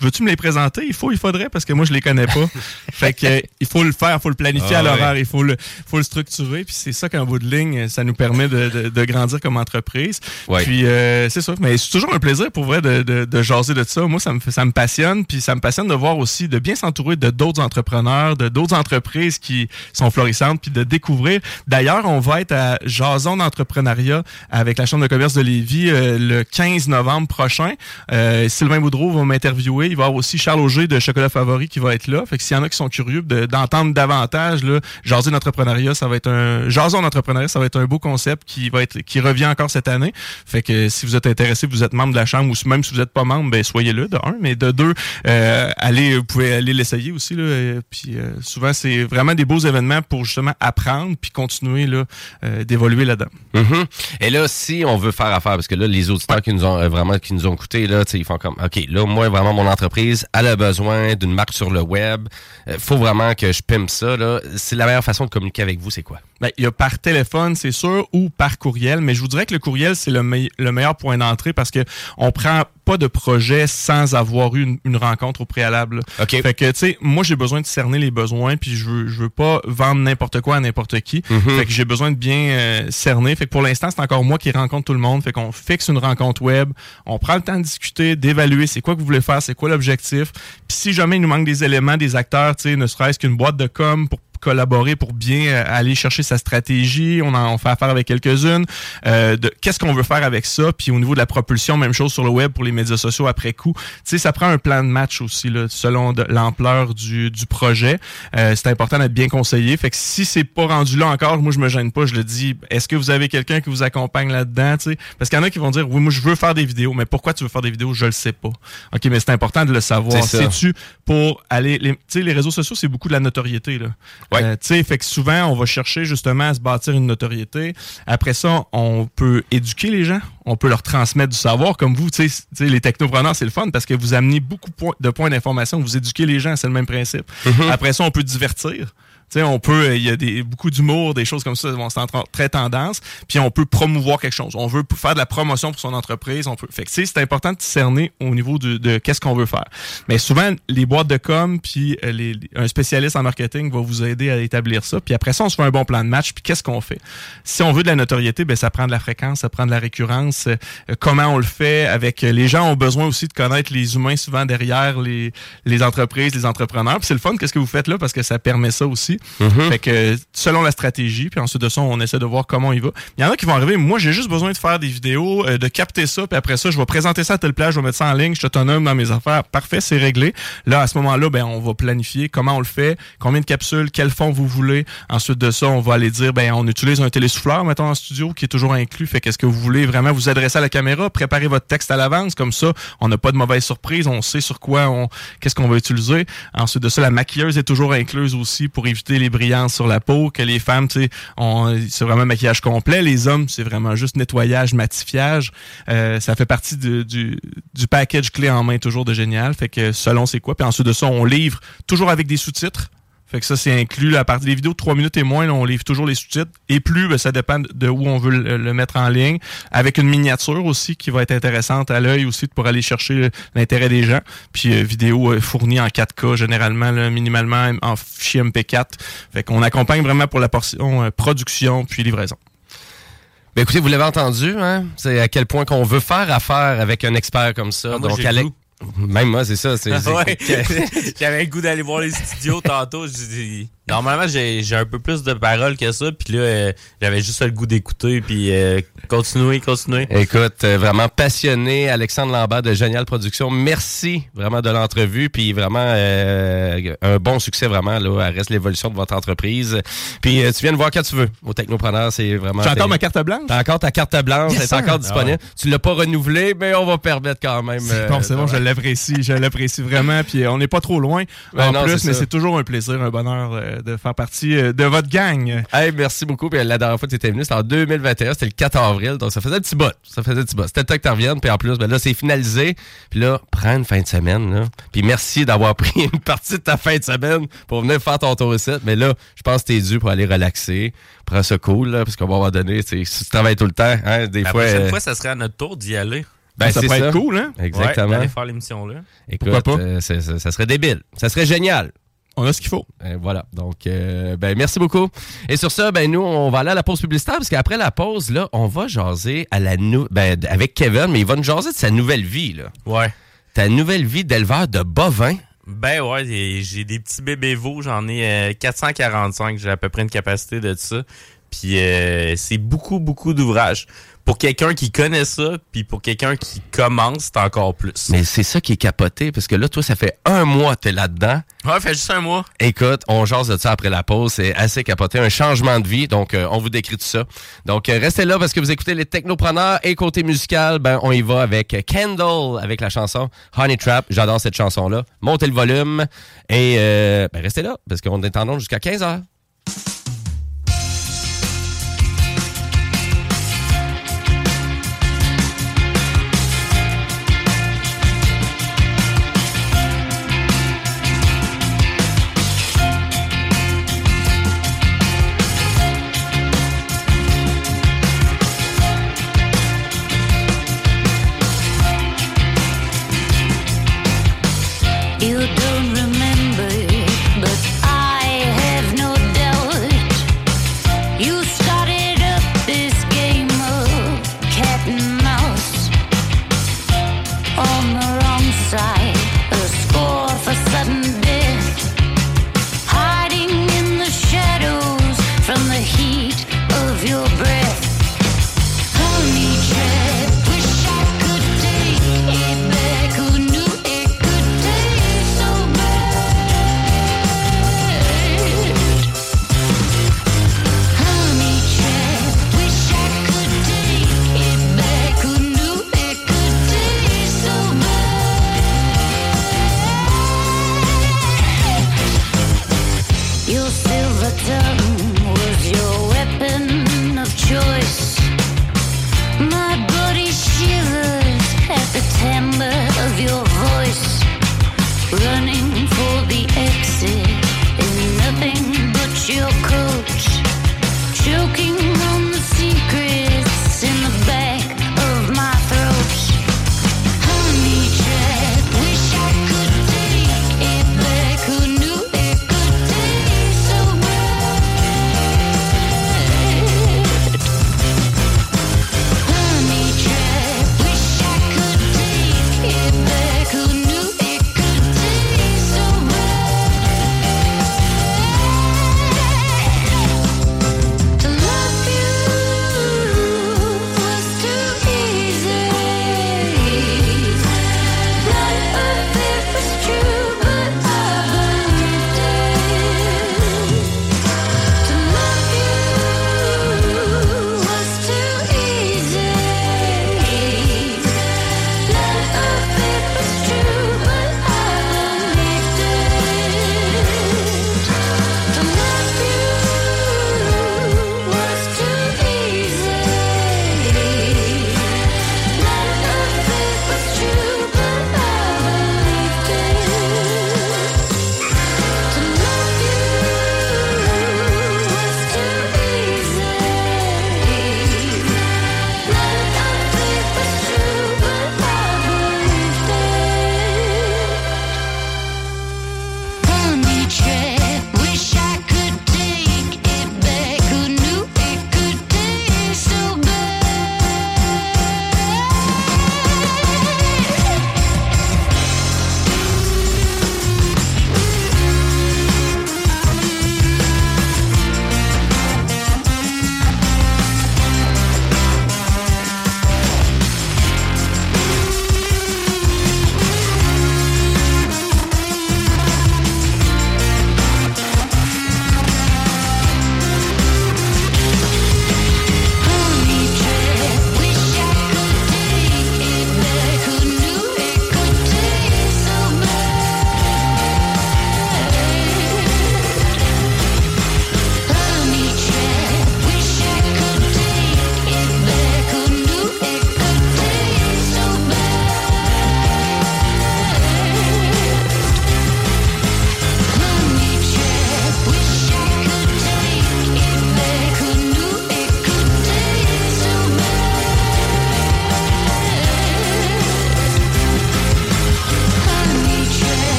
veux-tu me les présenter? Il faut, il faudrait, parce que moi, je les connais pas. fait que il faut le faire, il faut le planifier Ah à l'horaire, ouais. il faut le, faut le structurer. Puis c'est ça qu'en bout de ligne, ça nous permet de, de- de grandir comme entreprise. Ouais. Puis euh, c'est ça. Mais c'est toujours un plaisir pour vrai de, de, de jaser de ça. Moi, ça me, ça me passionne. Puis ça me passionne de voir aussi, de bien s'entourer de d'autres entrepreneurs, de d'autres entreprises qui sont florissantes, puis de découvrir. D'ailleurs, on va être à Jason d'entrepreneuriat avec la Chambre de commerce de Lévis euh, le 15 novembre prochain. Euh, Sylvain Boudreau va m'interviewer. Il va y avoir aussi Charles Auger de Chocolat Favori qui va être là. Fait que s'il y en a qui sont curieux de- d'entendre davantage, là, Jason d'entrepreneuriat, ça va être un Jason d'entrepreneuriat, ça va être un beau concept qui va être qui revient encore cette année. Fait que si vous êtes intéressé, vous êtes membre de la chambre ou même si vous n'êtes pas membre, ben soyez là de un, mais de deux, euh, allez, vous pouvez aller l'essayer aussi là. Puis euh, souvent c'est vraiment des beaux événements pour justement apprendre puis continuer là euh, d'évoluer là-dedans. Mhm. Et là, si on veut faire affaire, parce que là, les auditeurs qui nous ont, euh, vraiment qui nous ont écoutés, là, tu sais, ils font comme, OK, là, moi, vraiment, mon entreprise, elle a besoin d'une marque sur le web. Euh, faut vraiment que je pimpe ça, là. C'est la meilleure façon de communiquer avec vous, c'est quoi? Ben, il y a par téléphone, c'est sûr, ou par courriel, mais je vous dirais que le courriel, c'est le, le meilleur point d'entrée parce que on prend pas de projet sans avoir eu une, une rencontre au préalable. Fait que, tu sais, moi, j'ai besoin de cerner les besoins, puis je veux, je veux pas vendre n'importe quoi à n'importe qui. Mhm. Fait que j'ai besoin de bien euh, cerner. Fait que pour l'instant, c'est encore moi qui rencontre tout le monde. Fait qu'on fixe une rencontre web, on prend le temps de discuter, d'évaluer c'est quoi que vous voulez faire, c'est quoi l'objectif. Puis si jamais il nous manque des éléments, des acteurs, tu sais, ne serait-ce qu'une boîte de com pour collaborer pour bien euh, aller chercher sa stratégie. On en on fait affaire avec quelques-unes. Euh, de qu'est-ce qu'on veut faire avec ça? Puis au niveau de la propulsion, même chose sur le web pour les médias sociaux après coup. Tu sais, ça prend un plan de match aussi là, selon l'ampleur du, du projet. Euh, c'est important d'être bien conseillé. Fait que si c'est pas rendu là encore, moi je me gêne pas. Je le dis. Est-ce que vous avez quelqu'un qui vous accompagne là-dedans tu sais? Parce qu'il y en a qui vont dire oui, moi je veux faire des vidéos. Mais pourquoi tu veux faire des vidéos? Je le sais pas. Ok, mais c'est important de le savoir. Sais-tu pour aller tu sais, les réseaux sociaux c'est beaucoup de la notoriété là. Euh, tu sais, fait que souvent on va chercher justement à se bâtir une notoriété. Après ça, on peut éduquer les gens, on peut leur transmettre du savoir comme vous, tu sais, les technopreneurs c'est le fun parce que vous amenez beaucoup de points d'information, vous éduquez les gens, c'est le même principe. Mhm. Après ça, on peut divertir. Tu sais, on peut, euh, il y a des, beaucoup d'humour, des choses comme ça, vont c'est très tendance. Puis on peut promouvoir quelque chose. On veut faire de la promotion pour son entreprise. On peut, fait que, c'est important de cerner au niveau de, de qu'est-ce qu'on veut faire. Mais souvent, les boîtes de com, puis euh, les, un spécialiste en marketing va vous aider à établir ça. Puis après ça, on se fait un bon plan de match. Puis qu'est-ce qu'on fait? Si on veut de la notoriété, ben ça prend de la fréquence, ça prend de la récurrence. Euh, comment on le fait avec les gens ont besoin aussi de connaître les humains souvent derrière les, les entreprises, les entrepreneurs. Puis c'est le fun, qu'est-ce que vous faites là parce que ça permet ça aussi. Mhm. Fait que selon la stratégie, puis ensuite de ça, on essaie de voir comment il va. Il y en a qui vont arriver, moi j'ai juste besoin de faire des vidéos, euh, de capter ça, puis après ça, je vais présenter ça à telle plage, je vais mettre ça en ligne, je suis autonome dans mes affaires. Parfait, c'est réglé. Là, à ce moment-là, ben on va planifier comment on le fait, combien de capsules, quel fond vous voulez. Ensuite de ça, on va aller dire, ben on utilise un télésouffleur, mettons en studio, qui est toujours inclus. Fait qu'est-ce que vous voulez vraiment vous adresser à la caméra, préparer votre texte à l'avance, comme ça, on n'a pas de mauvaise surprise, on sait sur quoi on, qu'est-ce qu'on va utiliser. Ensuite de ça, la maquilleuse est toujours incluse aussi pour éviter les brillances sur la peau, que les femmes, tu sais, c'est vraiment un maquillage complet. Les hommes, c'est vraiment juste nettoyage, matifiage. Euh, ça fait partie du, du package clé en main toujours de génial. Fait que selon c'est quoi. Puis ensuite de ça, on livre toujours avec des sous-titres. Fait que ça, c'est inclus. là, à partir des vidéos de 3 minutes et moins, là, on livre toujours les sous-titres. Et plus, ben, ça dépend de où on veut le, le mettre en ligne. Avec une miniature aussi qui va être intéressante à l'œil aussi pour aller chercher l'intérêt des gens. Puis euh, vidéo euh, fournie en 4K, généralement, là, minimalement en fichier MP4. Fait qu'on accompagne vraiment pour la portion euh, production puis livraison. Ben écoutez, vous l'avez entendu, hein? C'est à quel point qu'on veut faire affaire avec un expert comme ça. Ah, moi, Donc, Alex- goût. Même moi, c'est ça. c'est- Ouais. J'avais le goût d'aller voir les studios tantôt. J'ai dit- Normalement, j'ai j'ai un peu plus de paroles que ça. Puis là, euh, j'avais juste le goût d'écouter. Puis euh, continuer, continuer. Écoute, euh, vraiment passionné, Alexandre Lambert de Génial Production. Merci vraiment de l'entrevue, puis vraiment euh, un bon succès vraiment là, à reste l'évolution de votre entreprise. Puis euh, tu viens de voir quand tu veux au Technopreneur, c'est vraiment. J'ai encore ma carte blanche. T'as encore ta carte blanche, Yes, elle est sir. encore disponible. Tu l'as pas renouvelée, mais on va permettre quand même. C'est euh, bon, c'est bon, je l'apprécie, je l'apprécie vraiment. Puis on n'est pas trop loin Ben en non, plus, c'est mais ça. c'est toujours un plaisir, un bonheur euh, de faire partie euh, de votre gang. Hey, merci beaucoup. Puis la dernière fois que tu étais venu, c'était en 2021, c'était le 4 avril. Donc ça faisait un petit bot. Ça faisait un petit bot. C'était le temps que tu reviennes. Puis en plus, ben là, c'est finalisé. Puis là, prends une fin de semaine. Là. Puis merci d'avoir pris une partie de ta fin de semaine pour venir faire ton tour ici. Mais là, je pense que t'es dû pour aller relaxer. Prends ça cool, là, parce qu'on va un moment donné, tu si tu travailles tout le temps, hein, des La fois. prochaine euh, fois, ça serait à notre tour d'y aller. ben, Ça pourrait être cool, hein? Exactement. Ouais, faire l'émission là. Écoute, Pourquoi pas? euh, ça serait débile. Ça serait génial. On a ce qu'il faut. Euh, voilà. Donc, euh, ben, merci beaucoup. Et sur ça, ben, nous, on va aller à la pause publicitaire parce qu'après la pause, là, on va jaser à la nou- ben, avec Kevin, mais il va nous jaser de sa nouvelle vie, là. Ouais. Ta nouvelle vie d'éleveur de bovins. Ben ouais, j'ai- j'ai des petits bébés veaux, j'en ai euh, 445, j'ai à peu près une capacité de ça. Puis euh, c'est beaucoup, beaucoup d'ouvrages. Pour quelqu'un qui connaît ça, puis pour quelqu'un qui commence, c'est encore plus. Mais c'est ça qui est capoté parce que là, toi, ça fait un mois que t'es là-dedans. Ouais, fait juste un mois. Écoute, on jase de ça après la pause. C'est assez capoté. Un changement de vie. Donc, euh, on vous décrit tout ça. Donc, euh, restez là parce que vous écoutez les technopreneurs. Et côté musical, ben, on y va avec Kendall, avec la chanson Honey Trap. J'adore cette chanson-là. Montez le volume. Et euh, ben, restez là parce qu'on est en jusqu'à 15 h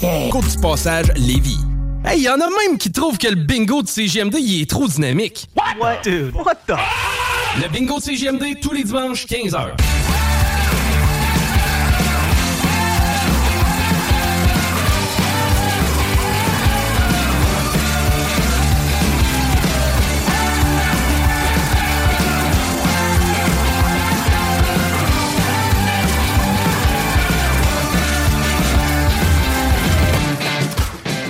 Cours du passage Lévis. Hey, y en a même qui trouvent que le bingo de CGMD il est trop dynamique. What? Dude, what the? Le bingo de CGMD tous les dimanches 15h.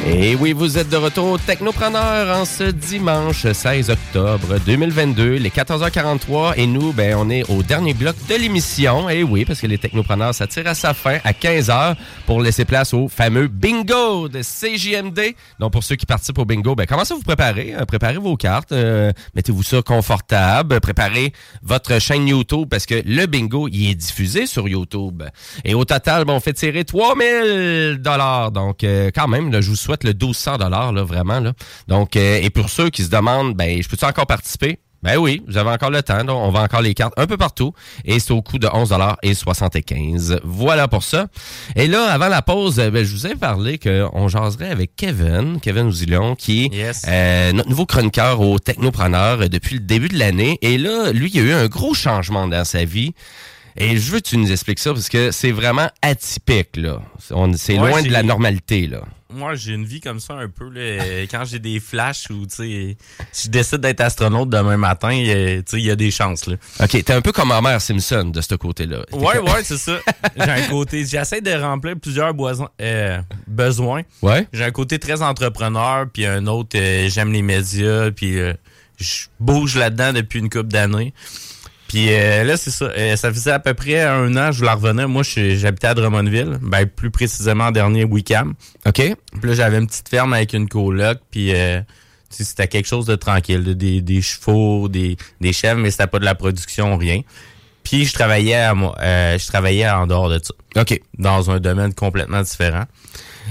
Et oui, vous êtes de retour au Technopreneur en ce dimanche 16 octobre 2022, les 14h43. Et nous, ben, on est au dernier bloc de l'émission. Et oui, parce que les Technopreneurs, ça tire à sa fin à 15h pour laisser place au fameux bingo de CJMD. Donc, pour ceux qui participent au bingo, ben, commencez à vous préparer. hein. Préparez vos cartes. euh, Mettez-vous ça confortable. Préparez votre chaîne YouTube parce que le bingo, il est diffusé sur YouTube. Et au total, ben, on fait tirer 3000 dollars. Donc, euh, quand même, là, je vous le 1200 dollars, là, vraiment. Là. Donc, euh, et pour ceux qui se demandent, ben, je peux-tu encore participer? Ben oui, vous avez encore le temps. Donc, on vend encore les cartes un peu partout. Et c'est au coût de 11 et 75. Voilà pour ça. Et là, avant la pause, euh, ben, je vous ai parlé qu'on jaserait avec Kevin, Kevin Ouzillon, qui est euh, notre nouveau chroniqueur au Technopreneur depuis le début de l'année. Et là, lui, il y a eu un gros changement dans sa vie. Et je veux que tu nous expliques ça parce que c'est vraiment atypique, là. C'est Ouais, loin de la normalité, là. Moi, j'ai une vie comme ça un peu. Là, quand j'ai des flashs ou, tu sais, si je décide d'être astronaute demain matin, euh, tu sais, il y a des chances, là. OK, t'es un peu comme ma mère Simpson de ce côté-là. Ouais, ouais, c'est ça. J'ai un côté, j'essaie de remplir plusieurs boisons- euh, besoins. Ouais. J'ai un côté très entrepreneur, puis un autre, euh, j'aime les médias, puis euh, je bouge là-dedans depuis une couple d'années. Puis euh, là, c'est ça. Euh, ça faisait à peu près un an, je voulais revenir. Moi, j'habitais à Drummondville, ben, plus précisément dernier Wicam. OK. Puis là, j'avais une petite ferme avec une coloc, puis euh, tu sais, c'était quelque chose de tranquille, des, des chevaux, des, des chèvres, mais c'était pas de la production, rien. Puis je travaillais à moi, euh, je travaillais en dehors de ça. OK. Dans un domaine complètement différent.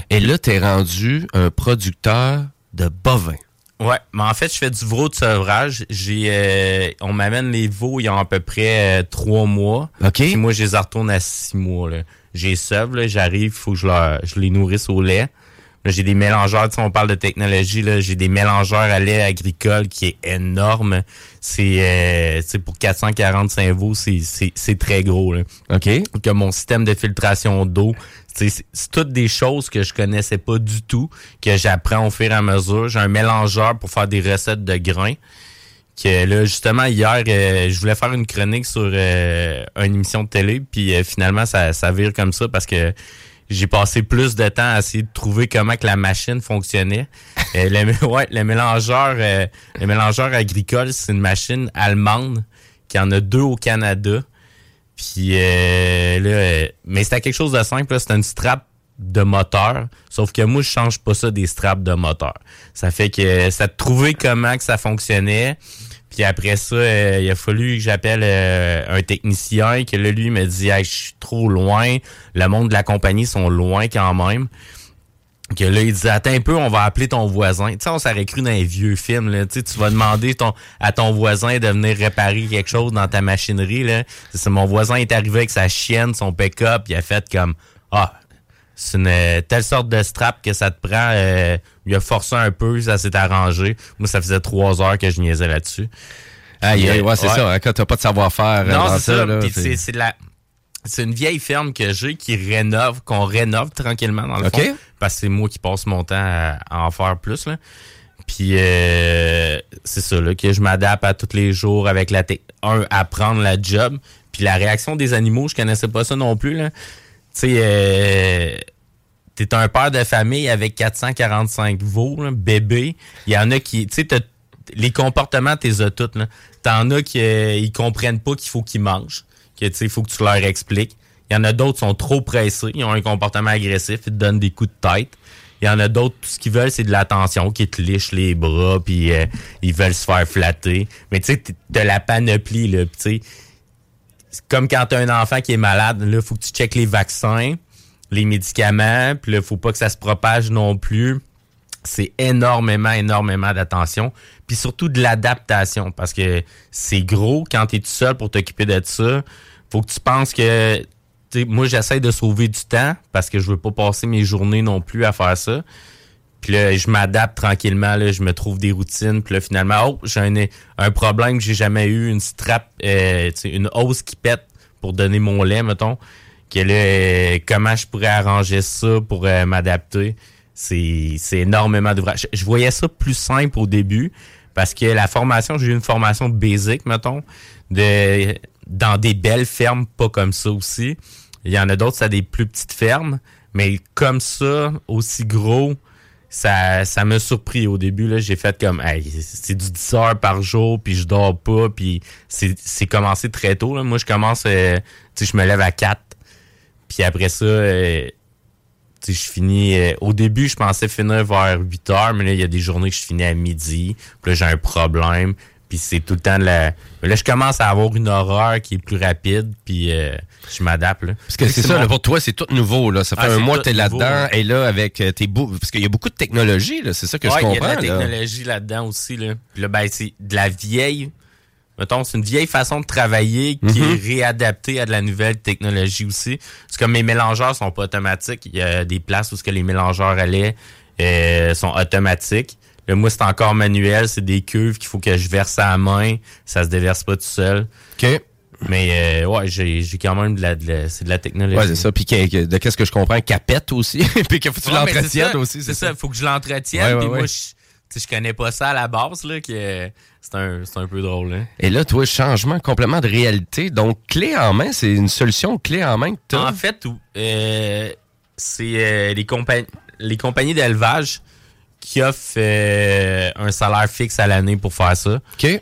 Et là, t'es rendu un producteur de bovins. Ouais, mais en fait, je fais du veau de sevrage. J'ai, euh, on m'amène les veaux il y a à peu près euh, trois mois. OK. Puis moi, je les retourne à six mois. Là. J'ai sauve, là, j'arrive, faut que je, leur- je les nourrisse au lait. Là, j'ai des mélangeurs, tu sais, on parle de technologie, là, j'ai des mélangeurs à lait agricole qui est énorme. C'est, euh, pour 445 veaux, c'est, c'est, c'est très gros. Là. OK. Que mon système de filtration d'eau, c'est toutes des choses que je connaissais pas du tout, que j'apprends au fur et à mesure. J'ai un mélangeur pour faire des recettes de grains. Que là, justement, hier, euh, je voulais faire une chronique sur euh, une émission de télé, puis euh, finalement, ça, ça vire comme ça parce que j'ai passé plus de temps à essayer de trouver comment que la machine fonctionnait. Euh, le, ouais, le mélangeur, euh, le mélangeur agricole, c'est une machine allemande qui en a deux au Canada. Puis euh, là, euh, mais c'était quelque chose de simple, c'était une strap de moteur. Sauf que moi, je change pas ça des straps de moteur. Ça fait que ça de trouver comment que ça fonctionnait. Puis après ça, euh, il a fallu que j'appelle euh, un technicien que là, lui me dit hey, je suis trop loin. Le monde de la compagnie sont loin quand même. Que là, il disait Attends un peu, on va appeler ton voisin. Tu sais, on s'aurait cru dans les vieux films. Là. Tu vas demander à ton voisin de venir réparer quelque chose dans ta machinerie. Là. C'est mon voisin est arrivé avec sa chienne, son pick-up, il a fait comme Ah, c'est une euh, telle sorte de strap que ça te prend. euh, il a forcé un peu, ça s'est arrangé. Moi, ça faisait trois heures que je niaisais là-dessus. Aïe, euh, ouais, c'est ça. hein, Quand t'as pas de savoir-faire euh, non, c'est ça. c'est- c'est la une vieille ferme que j'ai qui rénove, qu'on rénove tranquillement dans le OK. fond. Parce que c'est moi qui passe mon temps à, à en faire plus. Là. Puis euh, c'est ça, là, que je m'adapte à tous les jours avec la. Un, apprendre la job. Puis la réaction des animaux, je connaissais pas ça non plus. là. Tu sais, euh, t'es un père de famille avec 445 veaux, là, bébé. Il y en a qui, tu sais, les comportements, t'es as toutes. T'en as qui euh, ils comprennent pas qu'il faut qu'ils mangent, que tu faut que tu leur expliques. Il y en a d'autres qui sont trop pressés, ils ont un comportement agressif, ils te donnent des coups de tête. Il y en a d'autres, tout ce qu'ils veulent, c'est de l'attention, qui te lichent les bras, puis euh, ils veulent se faire flatter. Mais tu sais, t'as la panoplie, là, tu sais, comme quand t'as un enfant qui est malade, là, faut que tu checkes les vaccins, les médicaments, puis là, faut pas que ça se propage non plus. C'est énormément, énormément d'attention. Puis surtout de l'adaptation, parce que c'est gros quand t'es tout seul pour t'occuper de ça. Faut que tu penses que... tu Moi, j'essaie de sauver du temps, parce que je veux pas passer mes journées non plus à faire ça. Puis là, je m'adapte tranquillement, là, je me trouve des routines. Puis là, finalement, oh, j'ai un, un problème que j'ai jamais eu, une strap, euh, une hausse qui pète pour donner mon lait, mettons. Que là, euh, comment je pourrais arranger ça pour euh, m'adapter? C'est c'est énormément d'ouvrage. Je, je voyais ça plus simple au début parce que la formation, j'ai eu une formation basic, mettons, de dans des belles fermes, pas comme ça aussi. Il y en a d'autres, ça a des plus petites fermes, mais comme ça, aussi gros, ça, ça m'a surpris au début. là J'ai fait comme, hey, c'est du 10 heures par jour, puis je dors pas, puis c'est commencé très tôt. Là. Moi, je commence, euh, tu sais, je me lève à 4, puis après ça, euh, tu sais, je finis... euh, au début, je pensais finir vers 8 heures, mais là, il y a des journées que je finis à midi, puis là, j'ai un problème, puis c'est tout le temps de la... Là, je commence à avoir une horreur qui est plus rapide, puis euh, je m'adapte. là. Parce que c'est ça, mon- là, pour toi, c'est tout nouveau. Là. Ça fait Ah, un mois que t'es nouveau, là-dedans. Et là, avec euh, tes bouts. Parce qu'il y a beaucoup de technologie, là. C'est ça que Ouais, je il y comprends. a de la là. technologie là-dedans aussi. Là. Puis là, ben, c'est de la vieille. Mettons, c'est une vieille façon de travailler qui est réadaptée à de la nouvelle technologie aussi. C'est comme mes mélangeurs sont pas automatiques. Il y a des places où ce que les mélangeurs à lait euh, sont automatiques. Là, moi, c'est encore manuel. C'est des cuves qu'il faut que je verse à la main. Ça se déverse pas tout seul. OK. Mais euh, ouais, j'ai j'ai quand même de la, de la- c'est de la technologie. Ouais, c'est ça. Puis que- que- de qu'est-ce que je comprends, pète aussi. puis qu'il faut que tu Ouais, l'entretiennes aussi. C'est ça, faut que je l'entretienne. Ouais, puis moi, je, tu sais, je connais pas ça à la base, là, que c'est un, un peu drôle. Hein. Et là, toi, changement complètement de réalité. Donc, clé en main, c'est une solution clé en main que t'as. En fait, euh, c'est euh, les, compagnies les compagnies d'élevage qui offrent euh, un salaire fixe à l'année pour faire ça.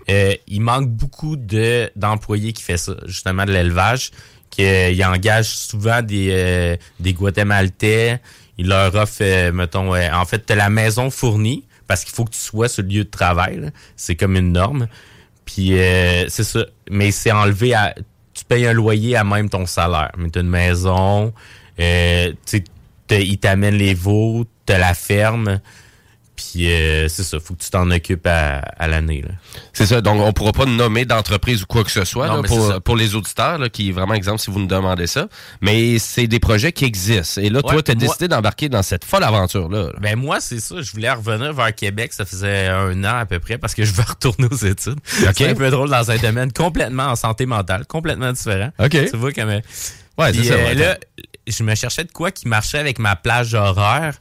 Euh, il manque beaucoup de d'employés qui font ça, justement de l'élevage. qui, euh, Ils engagent souvent des, euh, des Guatémaltais. Ils leur offrent, euh, mettons, euh, en fait, la maison fournie parce qu'il faut que tu sois sur le lieu de travail. C'est comme une norme. Puis euh, c'est ça. Mais c'est enlevé à. Tu payes un loyer à même ton salaire. Mais t'as une maison, euh, tu ils t'amènent les veaux, t'as la ferme. Puis euh, c'est ça, faut que tu t'en occupes à, à l'année. C'est ça. Donc, on pourra pas nommer d'entreprise ou quoi que ce soit Non, là, pour, les auditeurs, là, qui, vraiment, exemple, si vous nous demandez ça. Mais c'est des projets qui existent. Et là, toi, tu as moi- décidé d'embarquer dans cette folle aventure-là. là. Ben moi, c'est ça. Je voulais revenir vers Québec. Ça faisait un an à peu près parce que je veux retourner aux études. C'est un peu drôle dans un domaine complètement en santé mentale, complètement différent. OK. Tu vois comme... euh, Ouais, c'est ça, euh, là, je me cherchais de quoi qui marchait avec ma plage horaire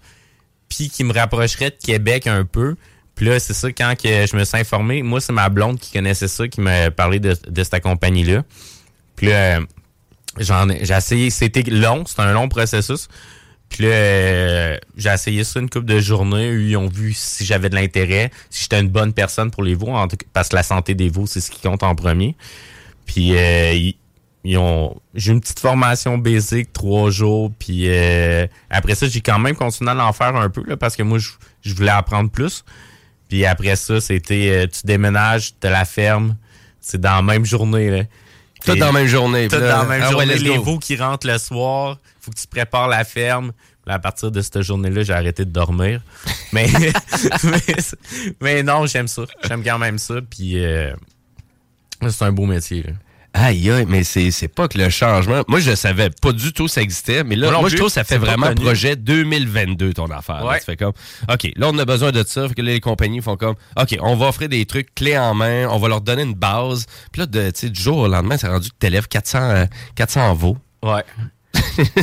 puis qui me rapprocherait de Québec un peu. Puis là, c'est ça, quand que je me suis informé, moi, c'est ma blonde qui connaissait ça, qui m'a parlé de, de cette compagnie-là. Puis là, euh, j'en ai, j'ai essayé, c'était long, c'était un long processus. Puis là, euh, j'ai essayé ça une couple de journées. Ils ont vu si j'avais de l'intérêt, si j'étais une bonne personne pour les veaux, en tout parce que la santé des veaux, c'est ce qui compte en premier. Puis euh, ils ont, j'ai une petite formation basique, trois jours. Puis euh, après ça, j'ai quand même continué à l'en faire un peu là, parce que moi, je, je voulais apprendre plus. Puis après ça, c'était euh, tu déménages, t'as la ferme, c'est dans la même journée. Là. Tout dans la même journée. Tout dans la même ah ouais, journée. let's les veaux qui rentrent le soir, faut que tu prépares la ferme. Puis à partir de cette journée-là, j'ai arrêté de dormir. Mais, mais, mais non, j'aime ça. J'aime quand même ça. Puis euh, c'est un beau métier. là. Aïe, aïe, mais c'est c'est pas que le changement. Moi, je savais pas du tout que ça existait, mais là, Moi je trouve que ça fait vraiment connu. projet 2022, ton affaire. là. Ouais. Tu fais comme, OK, là, on a besoin de ça. Fait que là, les compagnies font comme, OK, on va offrir des trucs clés en main, on va leur donner une base. Puis là, de, tu sais, du jour au lendemain, c'est rendu que t'élèves 400, euh, 400 veaux. Ouais.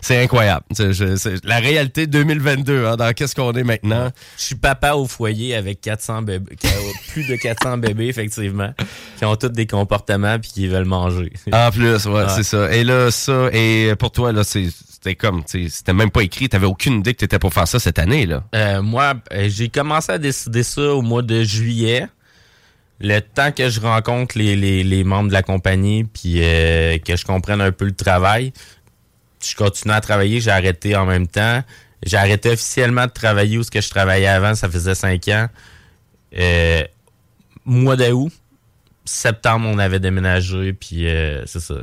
c'est incroyable. C'est- la réalité 2022, hein, dans qu'est-ce qu'on est maintenant. Je suis papa au foyer avec 400 bébés, plus de 400 bébés, effectivement, qui ont tous des comportements puis qui veulent manger. En plus, ouais, c'est ça. Et là, ça, et pour toi, là, c'est- c'était comme, c'était même pas écrit, t'avais aucune idée que t'étais pour faire ça cette année, là. Euh, moi, euh, j'ai commencé à décider ça au mois de juillet. Le temps que je rencontre les, les, les membres de la compagnie puis euh, que je comprenne un peu le travail, je continue à travailler. J'ai arrêté en même temps. J'ai arrêté officiellement de travailler où ce que je travaillais avant. Ça faisait cinq ans. Euh, mois d'août, septembre, on avait déménagé. Puis euh, c'est ça.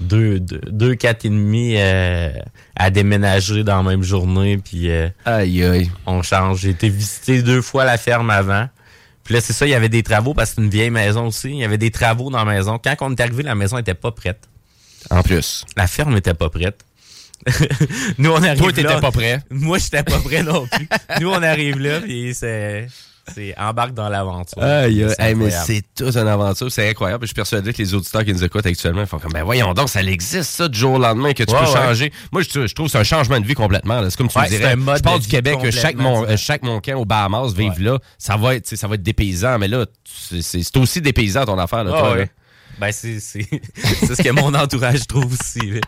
Deux, deux, deux, quatre et demi euh, à déménager dans la même journée. Puis aïe, aïe. on change. J'ai été visiter deux fois la ferme avant. Puis là, c'est ça, il y avait des travaux parce que c'est une vieille maison aussi. Il y avait des travaux dans la maison. Quand on est arrivé, la maison était pas prête. En plus. La ferme était pas prête. Nous, on arrive Toi, t'étais pas prêt. Moi, j'étais pas prêt non plus. Nous, on arrive là, puis c'est... C'est embarque dans l'aventure. C'est Hey, mais c'est toute une aventure, c'est incroyable. Je suis persuadé que les auditeurs qui nous écoutent actuellement font comme, ben voyons donc, ça existe ça du jour au lendemain que tu Ouais, peux ouais. changer. Moi, je, je trouve que c'est un changement de vie complètement. C'est comme tu Ouais, me c'est dirais, un mode je pars du Québec, que chaque, mon, euh, chaque monquin au Bahamas vive là, ça va être, ça va être dépaysant, mais là, c'est- aussi dépaysant ton affaire, là, toi, ouais. là. Ben, c'est c'est- c'est ce que mon entourage trouve aussi. là.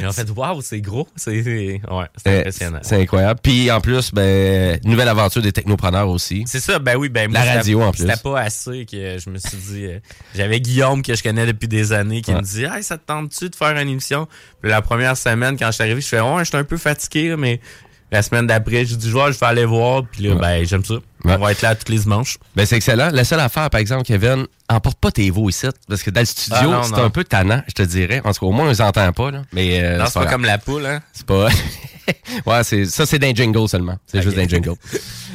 Ils ont fait, waouh, c'est gros. C'est ouais, c'est Euh, impressionnant. C'est incroyable. Puis en plus, ben, nouvelle aventure des technopreneurs aussi. C'est ça, ben oui, ben La moi, radio, en plus. C'était pas assez que je me suis dit. euh, J'avais Guillaume que je connais depuis des années qui Ouais. me dit Hey, ça te tente-tu de faire une émission? Puis la première semaine, quand je suis arrivé, je fais Ouais, je suis un peu fatigué, mais la semaine d'après, dit Ouais, je vais aller voir. Puis là, Ouais. ben, j'aime ça. On va être là tous les dimanches. Ben, c'est excellent. La seule affaire, par exemple, Kevin, emporte pas tes veaux ici. Parce que dans le studio, Ah, c'est un peu tannant, je te dirais. En tout cas, au moins, on les entend pas, là. Mais, euh, non, c'est pas grave. comme la poule, hein? C'est pas. ouais, c'est, ça, c'est d'un jingle seulement. C'est juste d'un jingle. Moi,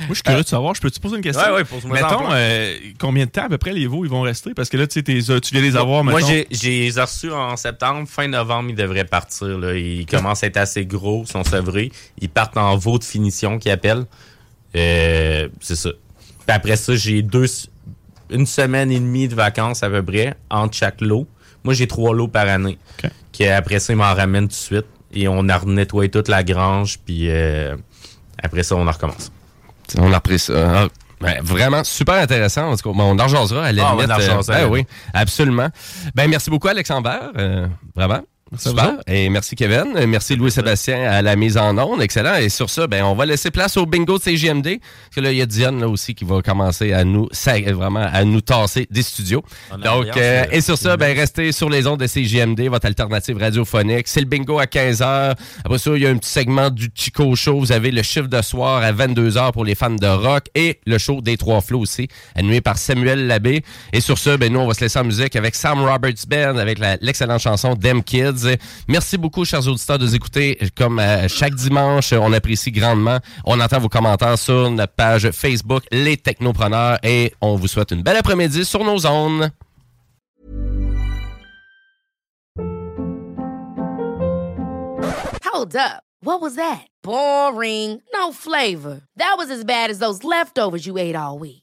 je suis curieux de savoir, je peux te poser une question? Ouais, ouais, pose-moi Mettons, euh, combien de temps à peu près les veaux ils vont rester? Parce que là, tu sais, t'es- tu viens les avoir, Moi, mettons. j'ai j'ai les ai reçus en septembre. Fin novembre, ils devraient partir. Là. Ils commencent à être assez gros, ils sont sevrés. Ils partent en veau de finition, qu'ils appellent. Euh, c'est ça. Puis après ça, j'ai deux, une semaine et demie de vacances à peu près entre chaque lot Moi, j'ai trois lots par année. Qui, après ça, ils m'en ramènent tout de suite. Et on a nettoyé toute la grange, puis euh, après ça, on en recommence. On a repris ça. Ah, ben, vraiment super intéressant. En tout cas, bon, on en jasera à la Ah, on limite. en jasera, euh, ben oui, absolument. Ben merci beaucoup Alexandre. Euh, vraiment. Merci Super. Et merci Kevin. Merci Louis-Sébastien à la mise en onde. Excellent. Et sur ça, ben, on va laisser place au bingo de CGMD. Parce que là, il y a Diane là aussi qui va commencer à nous, ça, vraiment, à nous tasser des studios. En Donc, euh, euh, et sur ça, ben, restez sur les ondes de CGMD, votre alternative radiophonique. C'est le bingo à 15h. Après ça, il y a un petit segment du Chico Show. Vous avez le chiffre de soir à 22h pour les fans de rock et le show des Trois Flots aussi, animé par Samuel Labbé. Et sur ça, ben, nous, on va se laisser en musique avec Sam Roberts Band, avec l'excellente chanson Them Kids. Merci beaucoup, chers auditeurs, de nous écouter. Comme euh, chaque dimanche, on apprécie grandement. On entend vos commentaires sur notre page Facebook, Les Technopreneurs, et on vous souhaite une belle après-midi sur nos zones. Hold up. What was that? Boring. No flavor. That was as bad as those leftovers you ate all week.